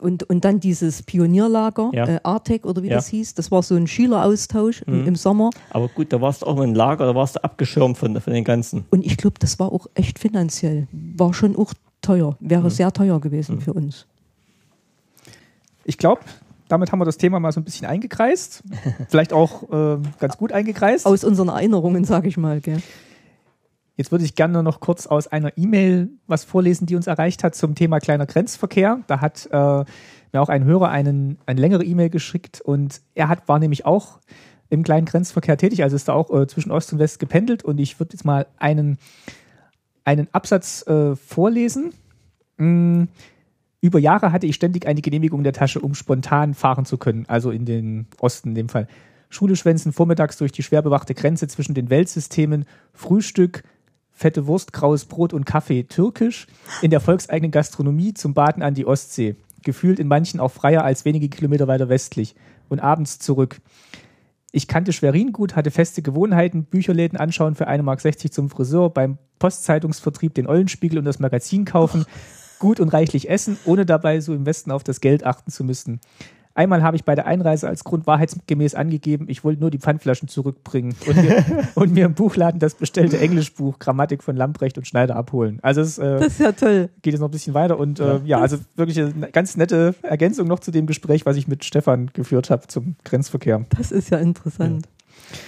und, und dann dieses Pionierlager, ja. äh, Artec oder wie ja. das hieß, das war so ein Schüleraustausch mhm. im, Sommer. Aber gut, da warst du auch im Lager, da warst du abgeschirmt von, von den ganzen. Und ich glaube, das war auch echt finanziell, war schon auch teuer, wäre mhm. sehr teuer gewesen mhm. für uns. Ich glaube, damit haben wir das Thema mal so ein bisschen eingekreist. <laughs> Vielleicht auch äh, ganz gut eingekreist. Aus unseren Erinnerungen, sage ich mal. Gell? Jetzt würde ich gerne noch kurz aus einer E-Mail was vorlesen, die uns erreicht hat zum Thema kleiner Grenzverkehr. Da hat äh, mir auch ein Hörer einen, eine längere E-Mail geschickt und er hat, war nämlich auch im kleinen Grenzverkehr tätig, also ist da auch äh, zwischen Ost und West gependelt und ich würde jetzt mal einen, einen Absatz äh, vorlesen. Mm, über Jahre hatte ich ständig eine Genehmigung in der Tasche, um spontan fahren zu können, also in den Osten in dem Fall. Schule schwänzen vormittags durch die schwer bewachte Grenze zwischen den Weltsystemen, Frühstück, fette Wurst, graues Brot und Kaffee türkisch, in der volkseigenen Gastronomie zum Baden an die Ostsee. Gefühlt in manchen auch freier als wenige Kilometer weiter westlich. Und abends zurück. Ich kannte Schwerin gut, hatte feste Gewohnheiten, Bücherläden anschauen für 1,60 Mark zum Friseur, beim Postzeitungsvertrieb den Eulenspiegel und das Magazin kaufen, gut und reichlich essen, ohne dabei so im Westen auf das Geld achten zu müssen. Einmal habe ich bei der Einreise als Grund wahrheitsgemäß angegeben, ich wollte nur die Pfandflaschen zurückbringen und mir, <laughs> und mir im Buchladen das bestellte Englischbuch Grammatik von Lamprecht und Schneider abholen. Also es äh, das ist ja toll. geht jetzt noch ein bisschen weiter und äh, ja, also wirklich eine ganz nette Ergänzung noch zu dem Gespräch, was ich mit Stefan geführt habe zum Grenzverkehr. Das ist ja interessant. Ja.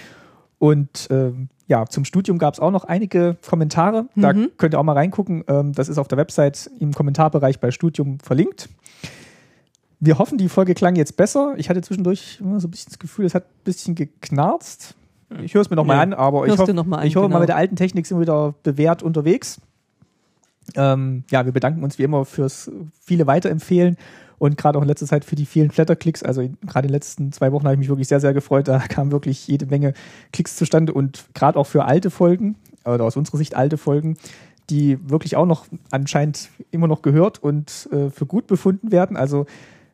Und ähm, ja, zum Studium gab es auch noch einige Kommentare. Da mhm. könnt ihr auch mal reingucken. Ähm, das ist auf der Website im Kommentarbereich bei Studium verlinkt. Wir hoffen, die Folge klang jetzt besser. Ich hatte zwischendurch immer so ein bisschen das Gefühl, es hat ein bisschen geknarzt. Ich höre es mir nochmal ja, an, aber ich hoffe, mal, ich hoffe genau. mal mit der alten Technik sind wir wieder bewährt unterwegs. Ähm, ja, wir bedanken uns wie immer fürs viele Weiterempfehlen und gerade auch in letzter Zeit für die vielen Flatterklicks. Also gerade in den letzten zwei Wochen habe ich mich wirklich sehr, sehr gefreut. Da kamen wirklich jede Menge Klicks zustande und gerade auch für alte Folgen oder aus unserer Sicht alte Folgen, die wirklich auch noch anscheinend immer noch gehört und äh, für gut befunden werden. Also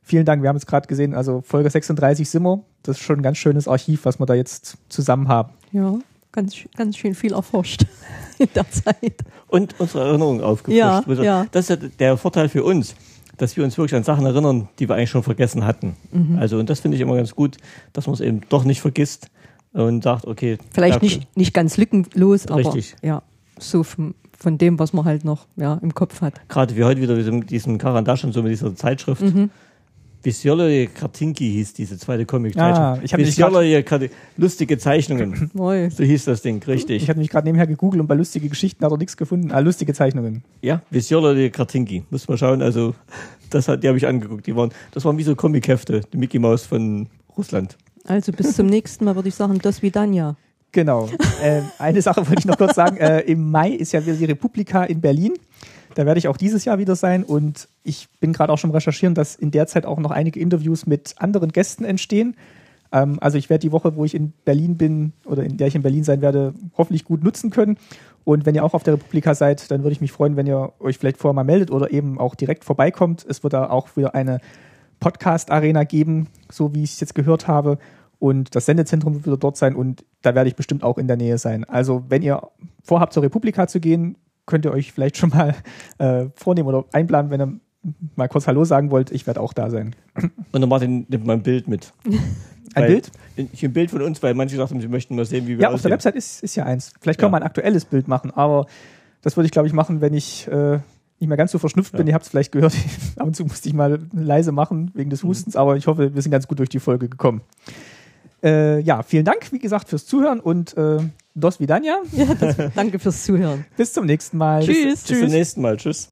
Vielen Dank. Wir haben es gerade gesehen, also Folge 36 sind wir. Das ist schon ein ganz schönes Archiv, was wir da jetzt zusammen haben. Ja, ganz, ganz schön viel erforscht <laughs> in der Zeit. Und unsere Erinnerung aufgefrischt. Ja, ja. Das ist ja der Vorteil für uns, dass wir uns wirklich an Sachen erinnern, die wir eigentlich schon vergessen hatten. Mhm. Also, und das finde ich immer ganz gut, dass man es eben doch nicht vergisst und sagt, okay. Vielleicht nicht, nicht ganz lückenlos, aber richtig. ja, so von, von dem, was man halt noch ja, im Kopf hat. Gerade wie heute wieder mit diesem Karandasch und so mit dieser Zeitschrift. Mhm Bisjoloje Kartinki hieß diese zweite Comic-Zeichnung. Ah, ich Bisjoloje lustige Zeichnungen. <clears throat> Moi. So hieß das Ding, richtig. Ich habe mich gerade nebenher gegoogelt und bei lustige Geschichten hat er nichts gefunden. Ah, lustige Zeichnungen. Ja, Bisjoloje Kartinki. Muss man schauen. Also, das hat, die habe ich angeguckt. Die waren, das waren wie so Comic-Hefte, die Mickey Mouse von Russland. Also bis zum nächsten Mal würde ich sagen, das wie Danja. Genau. <laughs> äh, eine Sache wollte ich noch kurz sagen. Äh, Im Mai ist ja wieder die Republika in Berlin. Da werde ich auch dieses Jahr wieder sein und ich bin gerade auch schon recherchieren, dass in der Zeit auch noch einige Interviews mit anderen Gästen entstehen. Ähm, also ich werde die Woche, wo ich in Berlin bin oder in der ich in Berlin sein werde, hoffentlich gut nutzen können. Und wenn ihr auch auf der Republika seid, dann würde ich mich freuen, wenn ihr euch vielleicht vorher mal meldet oder eben auch direkt vorbeikommt. Es wird da auch wieder eine Podcast-Arena geben, so wie ich es jetzt gehört habe. Und das Sendezentrum wird wieder dort sein und da werde ich bestimmt auch in der Nähe sein. Also wenn ihr vorhabt, zur Republika zu gehen, könnt ihr euch vielleicht schon mal äh, vornehmen oder einplanen, wenn ihr mal kurz Hallo sagen wollt. Ich werde auch da sein. Und dann Martin nimmt mal ein Bild mit. <laughs> Ein weil, Bild? Ein Bild von uns, weil manche sagten, sie möchten mal sehen, wie wir Ja, aussehen. auf der Website ist, ist ja eins. Vielleicht können ja. wir ein aktuelles Bild machen, aber das würde ich, glaube ich, machen, wenn ich äh, nicht mehr ganz so verschnupft ja. bin. Ihr habt es vielleicht gehört. <laughs> Ab und zu musste ich mal leise machen wegen des mhm. Hustens, mhm. aber ich hoffe, wir sind ganz gut durch die Folge gekommen. Äh, ja, vielen Dank, wie gesagt, fürs Zuhören und äh, Dos Vidania. Ja, das, danke fürs Zuhören. Bis zum nächsten Mal. Tschüss. Bis, tschüss. bis zum nächsten Mal. Tschüss.